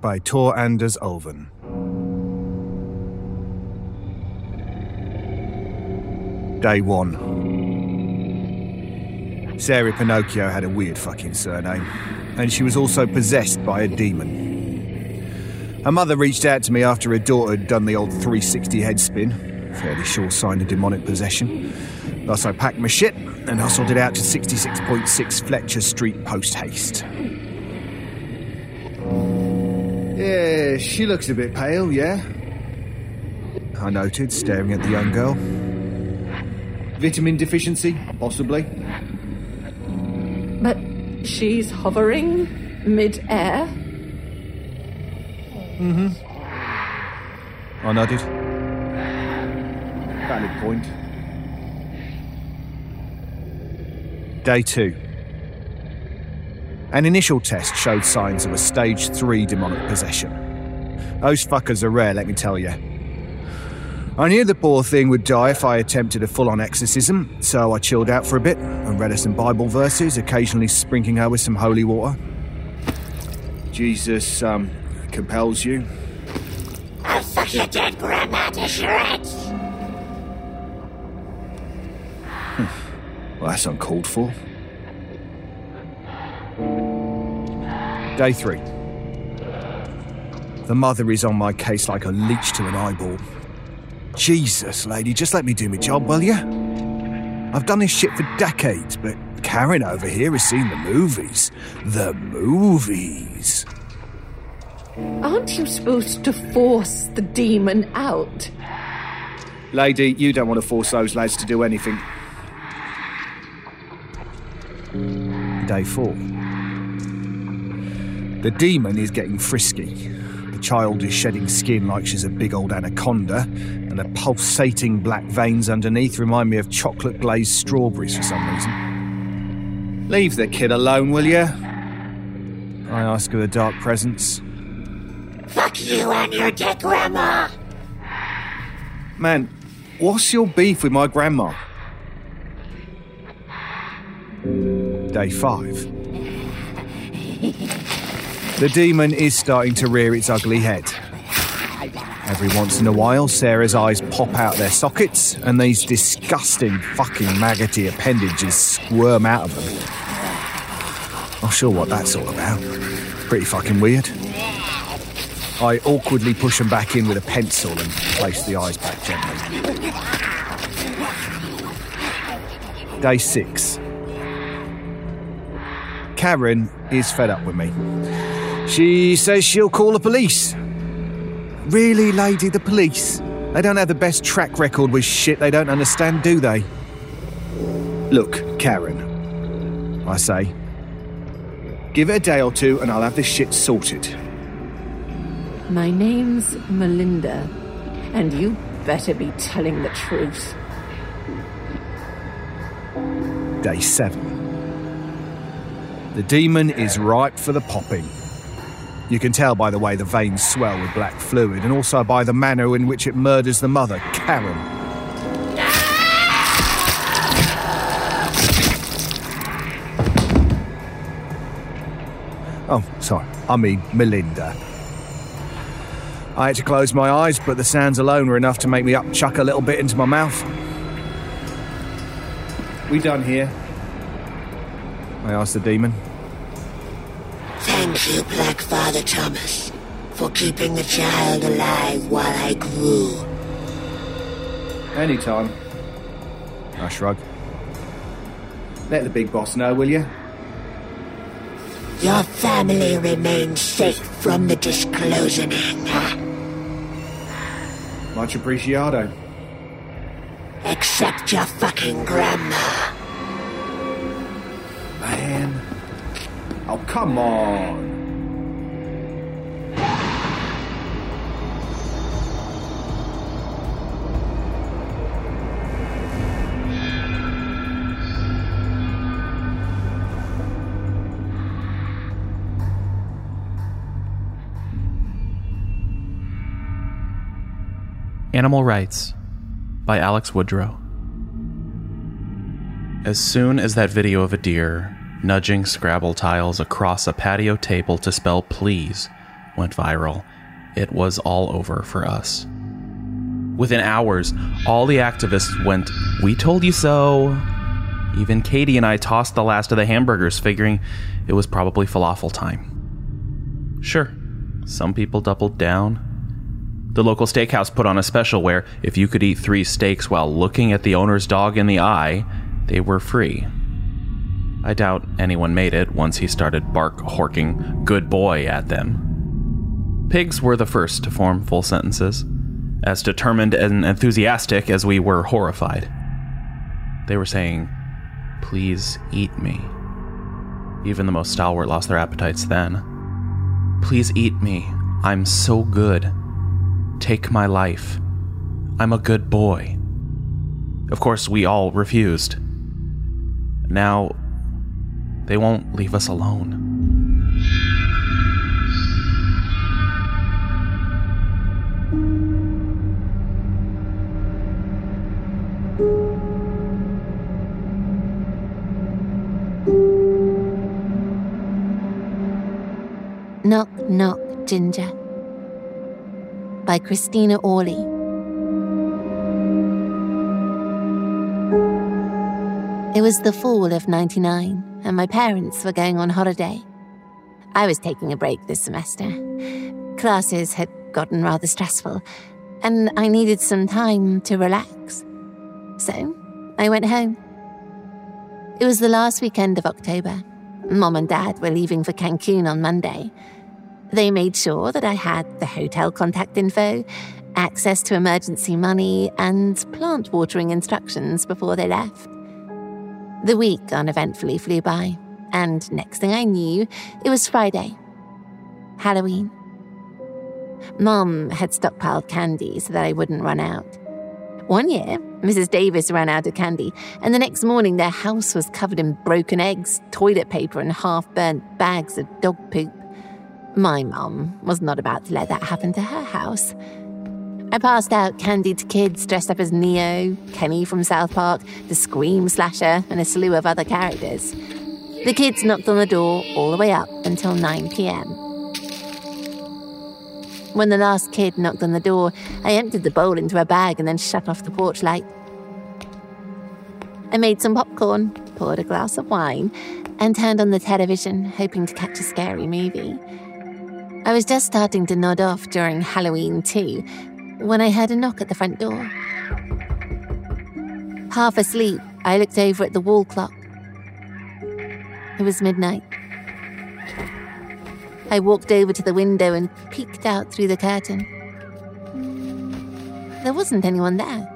by Tors-Anders Ulven. Day 1. Sarah Pinocchio had a weird fucking surname, and she was also possessed by a demon. Her mother reached out to me after her daughter had done the old 360 head spin, fairly sure sign of demonic possession. Thus, I packed my shit and hustled it out to 66.6 Fletcher Street post haste. Yeah, she looks a bit pale, yeah? I noted, staring at the young girl. Vitamin deficiency, possibly. But she's hovering mid-air. Mm-hmm. I nodded. Valid point. Day 2. An initial test showed signs of a stage 3 demonic possession. Those fuckers are rare, let me tell you. I knew the poor thing would die if I attempted a full on exorcism, so I chilled out for a bit and read her some Bible verses, occasionally sprinkling her with some holy water. Jesus, um, compels you. I'll fuck your dead grandma to shreds. Well, that's uncalled for. Day three. The mother is on my case like a leech to an eyeball. Jesus, lady, just let me do my job, will you? I've done this shit for decades, but Karen over here has seen the movies. The movies. Aren't you supposed to force the demon out? Lady, you don't want to force those lads to do anything. Day four. The demon is getting frisky. The child is shedding skin like she's a big old anaconda, and the pulsating black veins underneath remind me of chocolate glazed strawberries for some reason. Leave the kid alone, will you? I ask of the dark presence. Fuck you and your dead grandma. Man, what's your beef with my grandma? Day 5. The demon is starting to rear its ugly head. Every once in a while, Sarah's eyes pop out their sockets, and these disgusting fucking maggoty appendages squirm out of them. Not sure what that's all about. Pretty fucking weird. I awkwardly push them back in with a pencil and place the eyes back gently. Day 6. Karen is fed up with me. She says she'll call the police. Really, lady, the police? They don't have the best track record with shit they don't understand, do they? Look, Karen, I say. Give it a day or two and I'll have this shit sorted. My name's Melinda, and you better be telling the truth. Day 7. The demon is ripe for the popping. You can tell by the way the veins swell with black fluid, and also by the manner in which it murders the mother, Karen. Oh, sorry. I mean, Melinda. I had to close my eyes, but the sounds alone were enough to make me up chuck a little bit into my mouth. We done here? I asked the demon. Thank you, Black Father Thomas, for keeping the child alive while I grew. Anytime. I shrug. Let the big boss know, will you? Your family remains safe from the disclosioning. Much appreciado. Except your fucking grandma. Man. Oh, come on. Animal Rights by Alex Woodrow. As soon as that video of a deer nudging Scrabble tiles across a patio table to spell please went viral, it was all over for us. Within hours, all the activists went, We told you so. Even Katie and I tossed the last of the hamburgers, figuring it was probably falafel time. Sure, some people doubled down, the local steakhouse put on a special where, if you could eat three steaks while looking at the owner's dog in the eye, they were free. I doubt anyone made it once he started bark horking good boy at them. Pigs were the first to form full sentences, as determined and enthusiastic as we were horrified. They were saying, Please eat me. Even the most stalwart lost their appetites then. Please eat me. I'm so good. Take my life. I'm a good boy. Of course, we all refused. Now, they won't leave us alone. Knock, knock, Ginger. By Christina Orley. It was the fall of 99, and my parents were going on holiday. I was taking a break this semester. Classes had gotten rather stressful, and I needed some time to relax. So, I went home. It was the last weekend of October. Mom and Dad were leaving for Cancun on Monday. They made sure that I had the hotel contact info, access to emergency money, and plant watering instructions before they left. The week uneventfully flew by, and next thing I knew, it was Friday. Halloween. Mom had stockpiled candy so that I wouldn't run out. One year, Mrs. Davis ran out of candy, and the next morning their house was covered in broken eggs, toilet paper, and half burnt bags of dog poop. My mum was not about to let that happen to her house. I passed out candy to kids dressed up as Neo, Kenny from South Park, the Scream Slasher, and a slew of other characters. The kids knocked on the door all the way up until 9 pm. When the last kid knocked on the door, I emptied the bowl into a bag and then shut off the porch light. I made some popcorn, poured a glass of wine, and turned on the television, hoping to catch a scary movie. I was just starting to nod off during Halloween too, when I heard a knock at the front door. Half asleep, I looked over at the wall clock. It was midnight. I walked over to the window and peeked out through the curtain. There wasn't anyone there.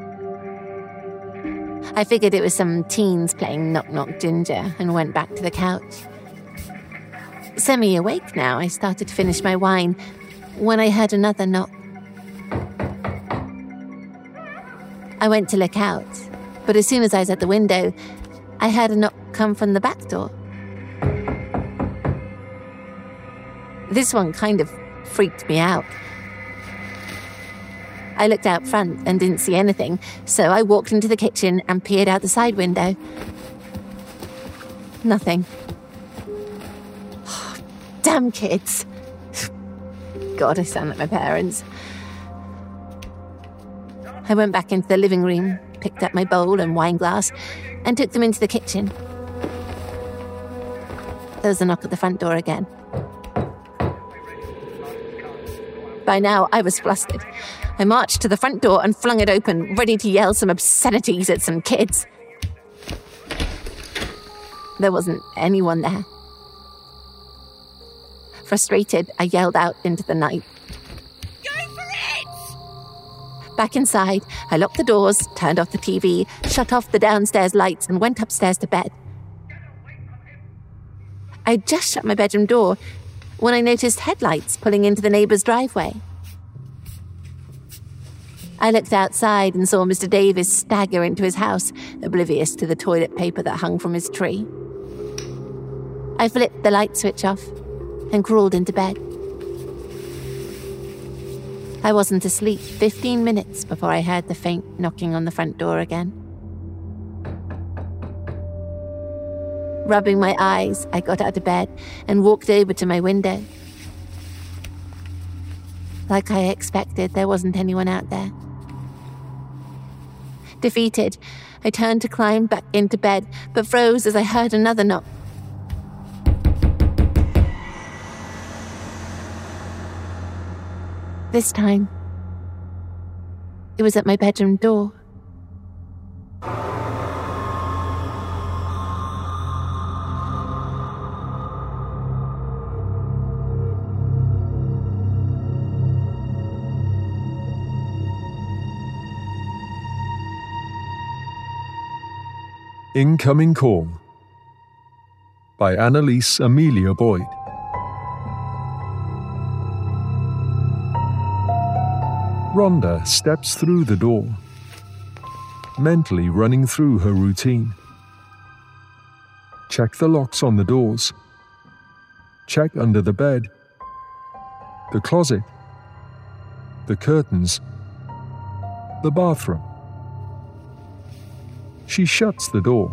I figured it was some teens playing Knock Knock Ginger and went back to the couch. Semi awake now, I started to finish my wine when I heard another knock. I went to look out, but as soon as I was at the window, I heard a knock come from the back door. This one kind of freaked me out. I looked out front and didn't see anything, so I walked into the kitchen and peered out the side window. Nothing. Damn kids. God, I sound like my parents. I went back into the living room, picked up my bowl and wine glass, and took them into the kitchen. There was a knock at the front door again. By now, I was flustered. I marched to the front door and flung it open, ready to yell some obscenities at some kids. There wasn't anyone there. Frustrated, I yelled out into the night. Go for it! Back inside, I locked the doors, turned off the TV, shut off the downstairs lights, and went upstairs to bed. I just shut my bedroom door when I noticed headlights pulling into the neighbour's driveway. I looked outside and saw Mr. Davis stagger into his house, oblivious to the toilet paper that hung from his tree. I flipped the light switch off and crawled into bed. I wasn't asleep 15 minutes before I heard the faint knocking on the front door again. Rubbing my eyes, I got out of bed and walked over to my window. Like I expected, there wasn't anyone out there. Defeated, I turned to climb back into bed, but froze as I heard another knock. This time, it was at my bedroom door. Incoming Call by Annalise Amelia Boyd. Rhonda steps through the door, mentally running through her routine. Check the locks on the doors. Check under the bed, the closet, the curtains, the bathroom. She shuts the door,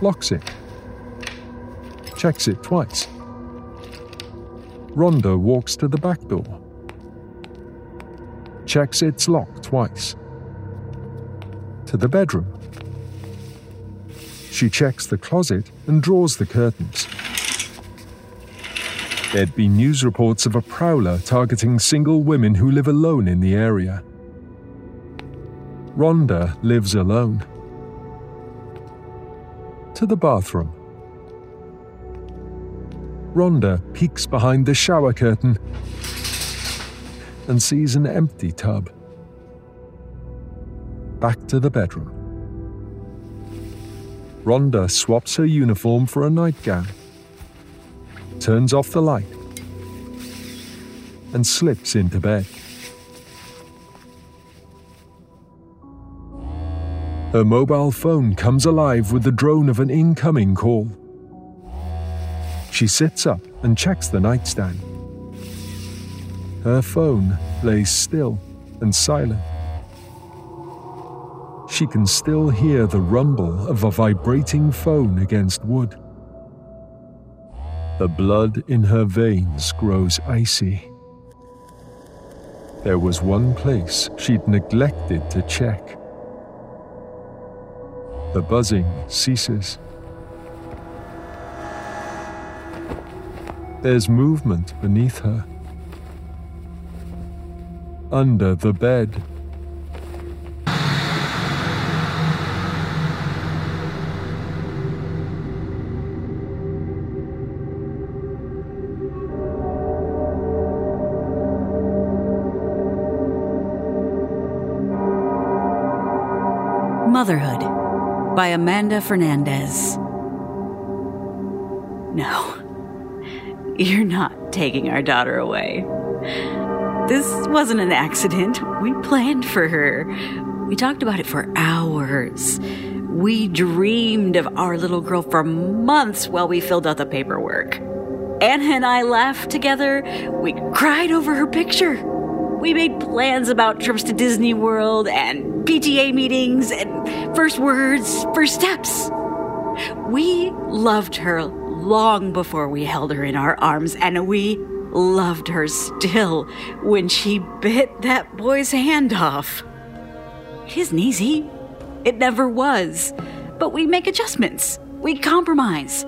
locks it, checks it twice. Rhonda walks to the back door, checks it's lock twice. To the bedroom. She checks the closet and draws the curtains. There'd been news reports of a prowler targeting single women who live alone in the area. Rhonda lives alone. To the bathroom. Rhonda peeks behind the shower curtain and sees an empty tub. Back to the bedroom. Rhonda swaps her uniform for a nightgown, turns off the light, and slips into bed. Her mobile phone comes alive with the drone of an incoming call. She sits up and checks the nightstand. Her phone lays still and silent. She can still hear the rumble of a vibrating phone against wood. The blood in her veins grows icy. There was one place she'd neglected to check. The buzzing ceases. There's movement beneath her. Under the bed. Motherhood by Amanda Fernandez. No, (laughs) you're not taking our daughter away. This wasn't an accident. We planned for her. We talked about it for hours. We dreamed of our little girl for months while we filled out the paperwork. Anna and I laughed together. We cried over her picture. We made plans about trips to Disney World and PTA meetings and first words, first steps. We loved her long before we held her in our arms, and we loved her still when she bit that boy's hand off. It isn't easy. It never was. But we make adjustments, we compromise.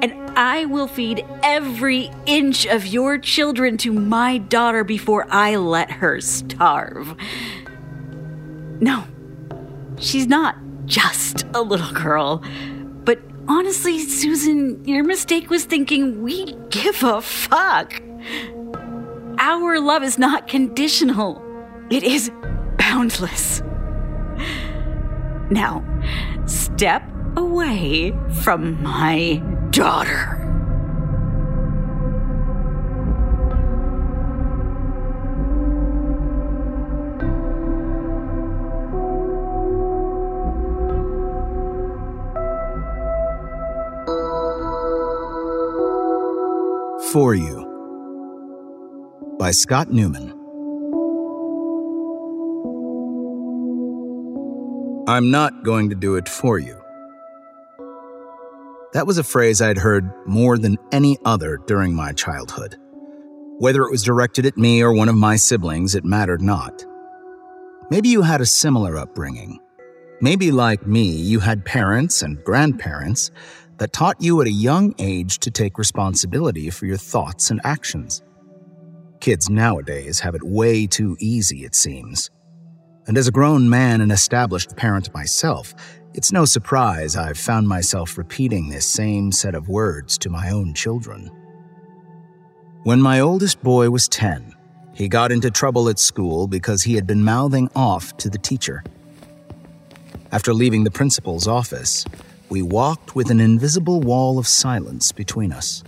And I will feed every inch of your children to my daughter before I let her starve. No, she's not just a little girl. But honestly, Susan, your mistake was thinking we give a fuck. Our love is not conditional, it is boundless. Now, step away from my daughter. For You by Scott Newman. I'm not going to do it for you. That was a phrase I'd heard more than any other during my childhood. Whether it was directed at me or one of my siblings, it mattered not. Maybe you had a similar upbringing. Maybe, like me, you had parents and grandparents that taught you at a young age to take responsibility for your thoughts and actions. Kids nowadays have it way too easy, it seems. And as a grown man and established parent myself, it's no surprise I've found myself repeating this same set of words to my own children. When my oldest boy was 10, he got into trouble at school because he had been mouthing off to the teacher. After leaving the principal's office, we walked with an invisible wall of silence between us.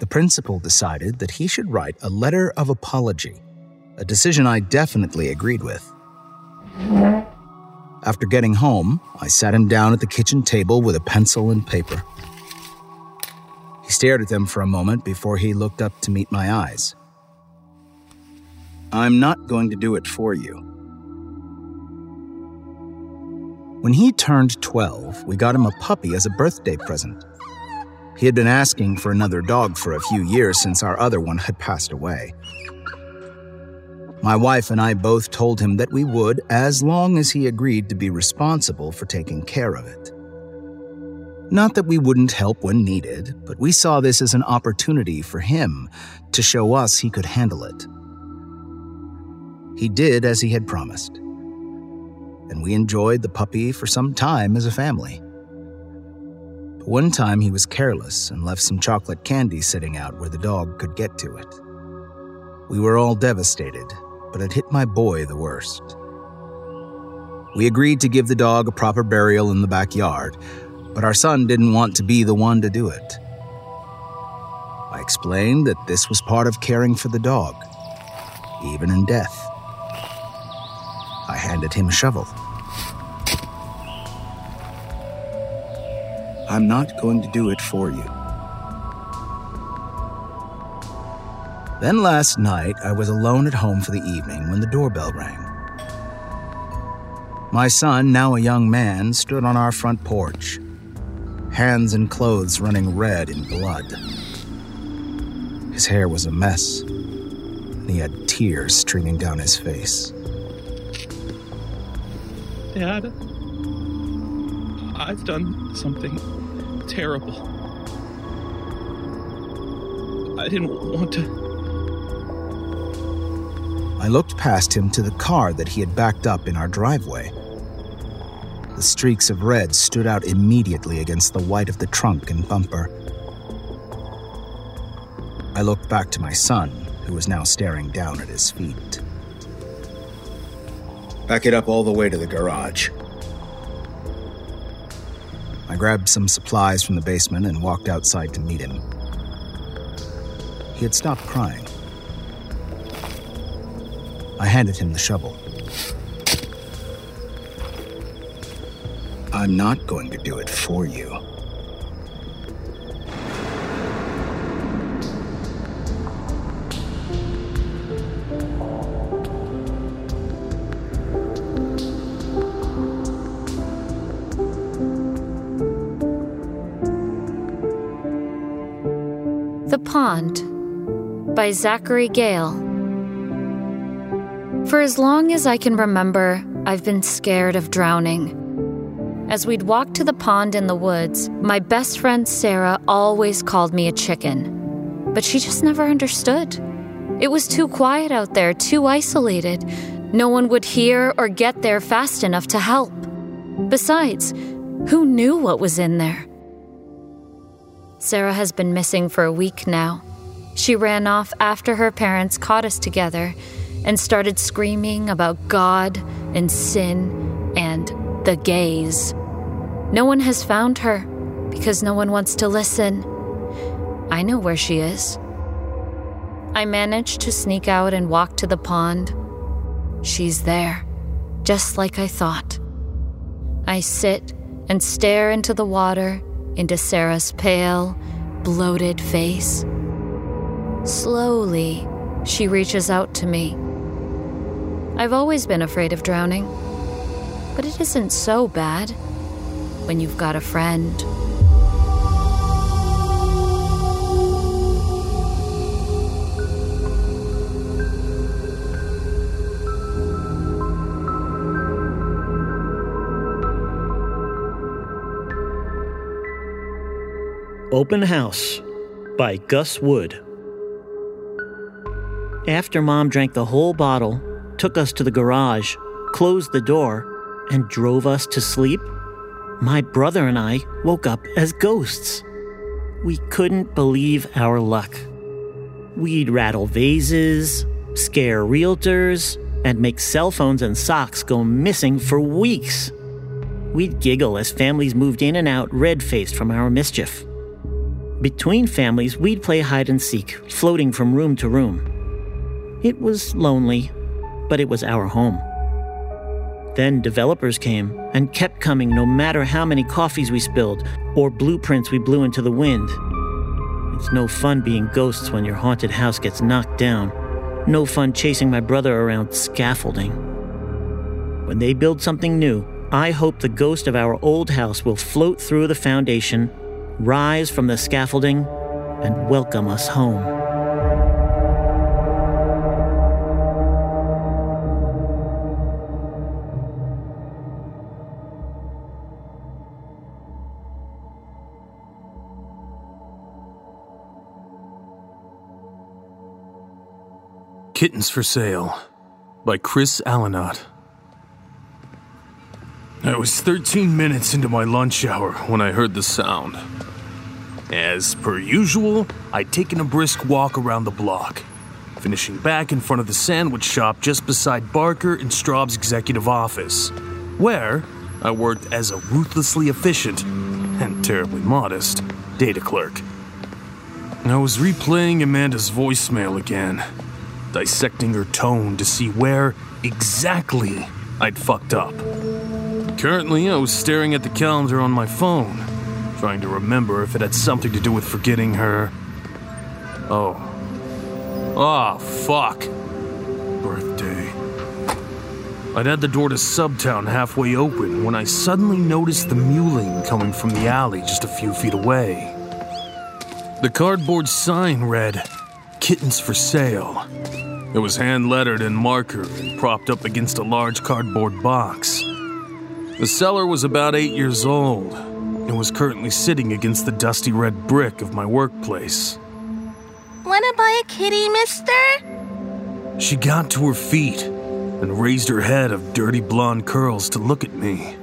The principal decided that he should write a letter of apology, a decision I definitely agreed with. After getting home, I sat him down at the kitchen table with a pencil and paper. He stared at them for a moment before he looked up to meet my eyes. I'm not going to do it for you. When he turned 12, we got him a puppy as a birthday present. He had been asking for another dog for a few years since our other one had passed away. My wife and I both told him that we would, as long as he agreed to be responsible for taking care of it. Not that we wouldn't help when needed, but we saw this as an opportunity for him to show us he could handle it. He did as he had promised and we enjoyed the puppy for some time as a family. One time he was careless and left some chocolate candy sitting out where the dog could get to it. We were all devastated, but it hit my boy the worst. We agreed to give the dog a proper burial in the backyard, but our son didn't want to be the one to do it. I explained that this was part of caring for the dog, even in death. I handed him a shovel. I'm not going to do it for you. Then last night, I was alone at home for the evening when the doorbell rang. My son, now a young man, stood on our front porch, hands and clothes running red in blood. His hair was a mess, and he had tears streaming down his face. Dad, I've done something terrible. I didn't want to. I looked past him to the car that he had backed up in our driveway. The streaks of red stood out immediately against the white of the trunk and bumper. I looked back to my son, who was now staring down at his feet. Back it up all the way to the garage. Grabbed some supplies from the basement and walked outside to meet him. He had stopped crying. I handed him the shovel. I'm not going to do it for you. By Zachary Gale. For as long as I can remember, I've been scared of drowning. As we'd walk to the pond in the woods, my best friend Sarah always called me a chicken. But she just never understood. It was too quiet out there, too isolated. No one would hear or get there fast enough to help. Besides, who knew what was in there? Sarah has been missing for a week now. She ran off after her parents caught us together and started screaming about God and sin and the gays. No one has found her because no one wants to listen. I know where she is. I managed to sneak out and walk to the pond. She's there, just like I thought. I sit and stare into the water, into Sarah's pale, bloated face. Slowly, she reaches out to me. I've always been afraid of drowning, but it isn't so bad when you've got a friend. Open House by Gus Wood. After Mom drank the whole bottle, took us to the garage, closed the door, and drove us to sleep, my brother and I woke up as ghosts. We couldn't believe our luck. We'd rattle vases, scare realtors, and make cell phones and socks go missing for weeks. We'd giggle as families moved in and out red faced from our mischief. Between families, we'd play hide and seek, floating from room to room. It was lonely, but it was our home. Then developers came and kept coming no matter how many coffees we spilled or blueprints we blew into the wind. It's no fun being ghosts when your haunted house gets knocked down. No fun chasing my brother around scaffolding. When they build something new, I hope the ghost of our old house will float through the foundation rise from the scaffolding, and welcome us home. Kittens for Sale by Chris Allinotte. I was 13 minutes into my lunch hour when I heard the sound. As per usual, I'd taken a brisk walk around the block, finishing back in front of the sandwich shop just beside Barker and Straub's executive office, where I worked as a ruthlessly efficient and terribly modest data clerk. I was replaying Amanda's voicemail again, dissecting her tone to see where exactly I'd fucked up. Currently, I was staring at the calendar on my phone, trying to remember if it had something to do with forgetting her. Oh. Ah, oh, fuck. Birthday. I'd had the door to Subtown halfway open when I suddenly noticed the mewling coming from the alley just a few feet away. The cardboard sign read, Kittens for Sale. It was hand lettered in marker and propped up against a large cardboard box. The seller was about eight years old and was currently sitting against the dusty red brick of my workplace. Wanna buy a kitty, mister? She got to her feet and raised her head of dirty blonde curls to look at me.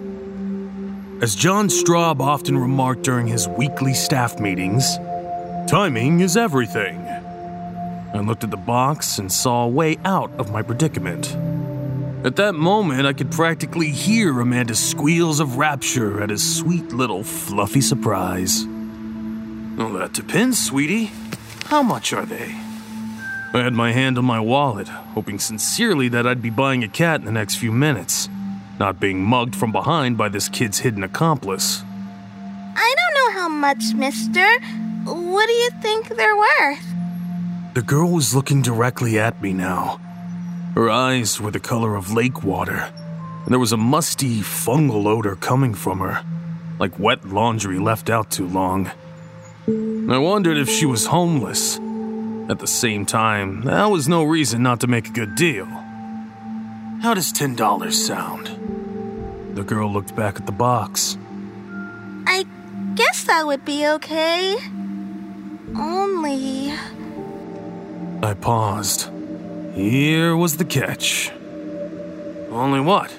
As John Straub often remarked during his weekly staff meetings, timing is everything. I looked at the box and saw a way out of my predicament. At that moment, I could practically hear Amanda's squeals of rapture at his sweet little fluffy surprise. Well, that depends, sweetie. How much are they? I had my hand on my wallet, hoping sincerely that I'd be buying a cat in the next few minutes, not being mugged from behind by this kid's hidden accomplice. I don't know how much, mister. What do you think they're worth? The girl was looking directly at me now her eyes were the color of lake water, and there was a musty, fungal odor coming from her, like wet laundry left out too long. I wondered if she was homeless, At the same time, that was no reason not to make a good deal. How does $10 sound? The girl looked back at the box. I guess that would be okay. Only. I paused. Here was the catch. Only what?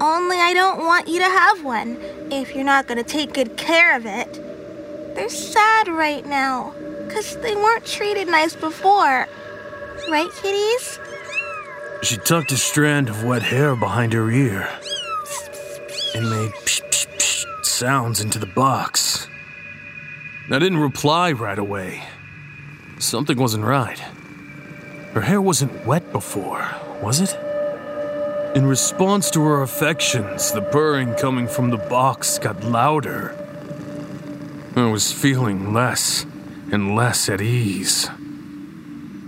Only I don't want you to have one if you're not gonna take good care of it. They're sad right now, because they weren't treated nice before. Right, kitties? She tucked a strand of wet hair behind her ear and made psh, psh, psh sounds into the box. I didn't reply right away. Something wasn't right. Her hair wasn't wet before, was it? In response to her affections, the purring coming from the box got louder. I was feeling less and less at ease.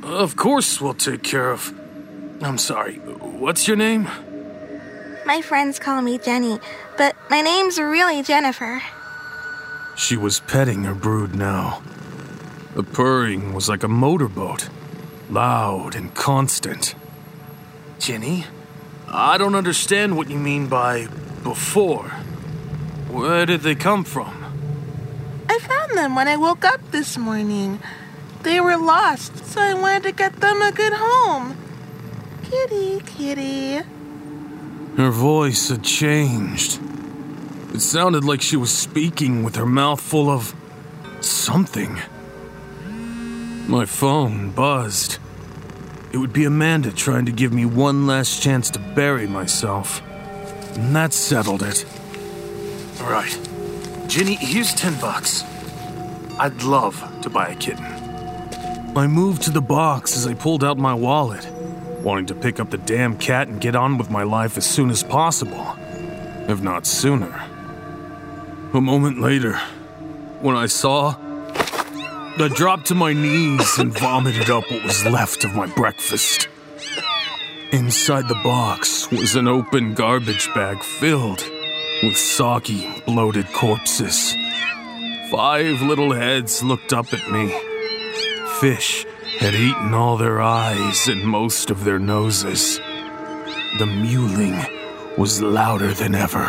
Of course, we'll take care of. I'm sorry, what's your name? My friends call me Jenny, but my name's really Jennifer. She was petting her brood now. The purring was like a motorboat, loud and constant. Jenny, I don't understand what you mean by before. Where did they come from? I found them when I woke up this morning. They were lost, so I wanted to get them a good home. Kitty, kitty. Her voice had changed. It sounded like she was speaking with her mouth full of something. My phone buzzed. It would be Amanda trying to give me one last chance to bury myself. And that settled it. All right. Ginny, here's 10 bucks. I'd love to buy a kitten. I moved to the box as I pulled out my wallet, wanting to pick up the damn cat and get on with my life as soon as possible, if not sooner. A moment later, when I saw, I dropped to my knees and vomited up what was left of my breakfast. Inside the box was an open garbage bag filled with soggy, bloated corpses. Five little heads looked up at me. Fish had eaten all their eyes and most of their noses. The mewling was louder than ever.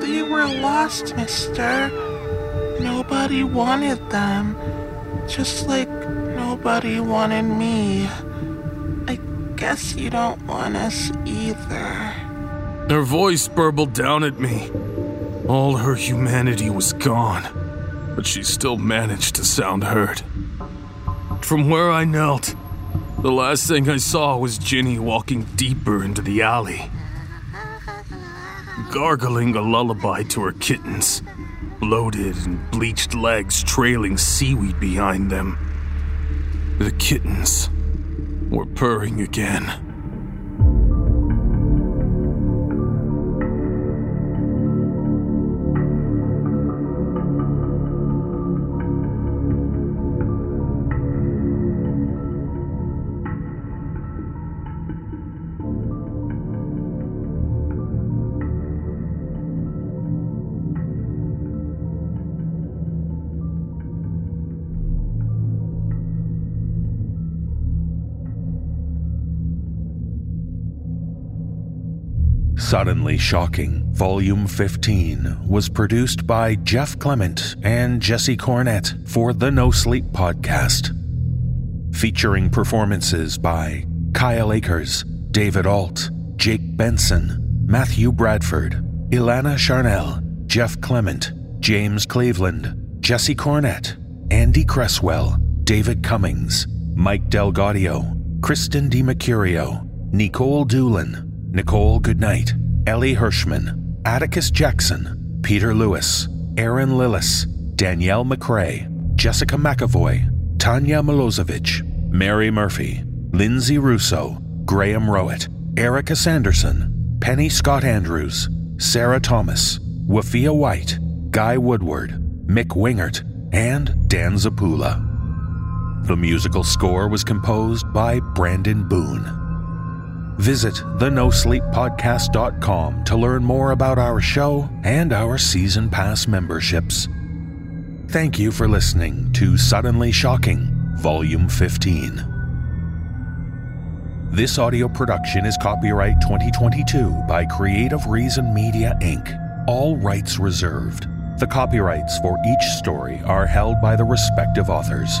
They were lost, mister. Nobody wanted them. Just like nobody wanted me. I guess you don't want us either. Her voice burbled down at me. All her humanity was gone, but she still managed to sound heard. From where I knelt, the last thing I saw was Ginny walking deeper into the alley, gargling a lullaby to her kittens, bloated and bleached legs trailing seaweed behind them. The kittens were purring again. Suddenly Shocking, Volume 15, was produced by Jeff Clement and Jesse Cornett for the No Sleep Podcast. Featuring performances by Kyle Akers, David Ault, Jake Benson, Matthew Bradford, Ilana Charnelle, Jeff Clement, James Cleveland, Jesse Cornett, Andy Cresswell, David Cummings, Mike DelGaudio, Kristen DiMercurio, Nikolle Doolin, Nichole Goodnight, Elie Hirschman, Atticus Jackson, Peter Lewis, Erin Lillis, Danielle McCrae, Jessica McEvoy, Tanja Milojevic, Mary Murphy, Linsay Rousseau, Graham Rowat, Erika Sanderson, Penny Scott Andrews, Sarah Thomas, Wafiyyah White, Guy Woodward, Mick Wingert, and Dan Zappulla. The musical score was composed by Brandon Boone. Visit thenosleeppodcast.com to learn more about our show and our season pass memberships. Thank you for listening to Suddenly Shocking Volume 15. This audio production is copyright 2022 by Creative Reason Media Inc., all rights reserved. The copyrights for each story are held by the respective authors.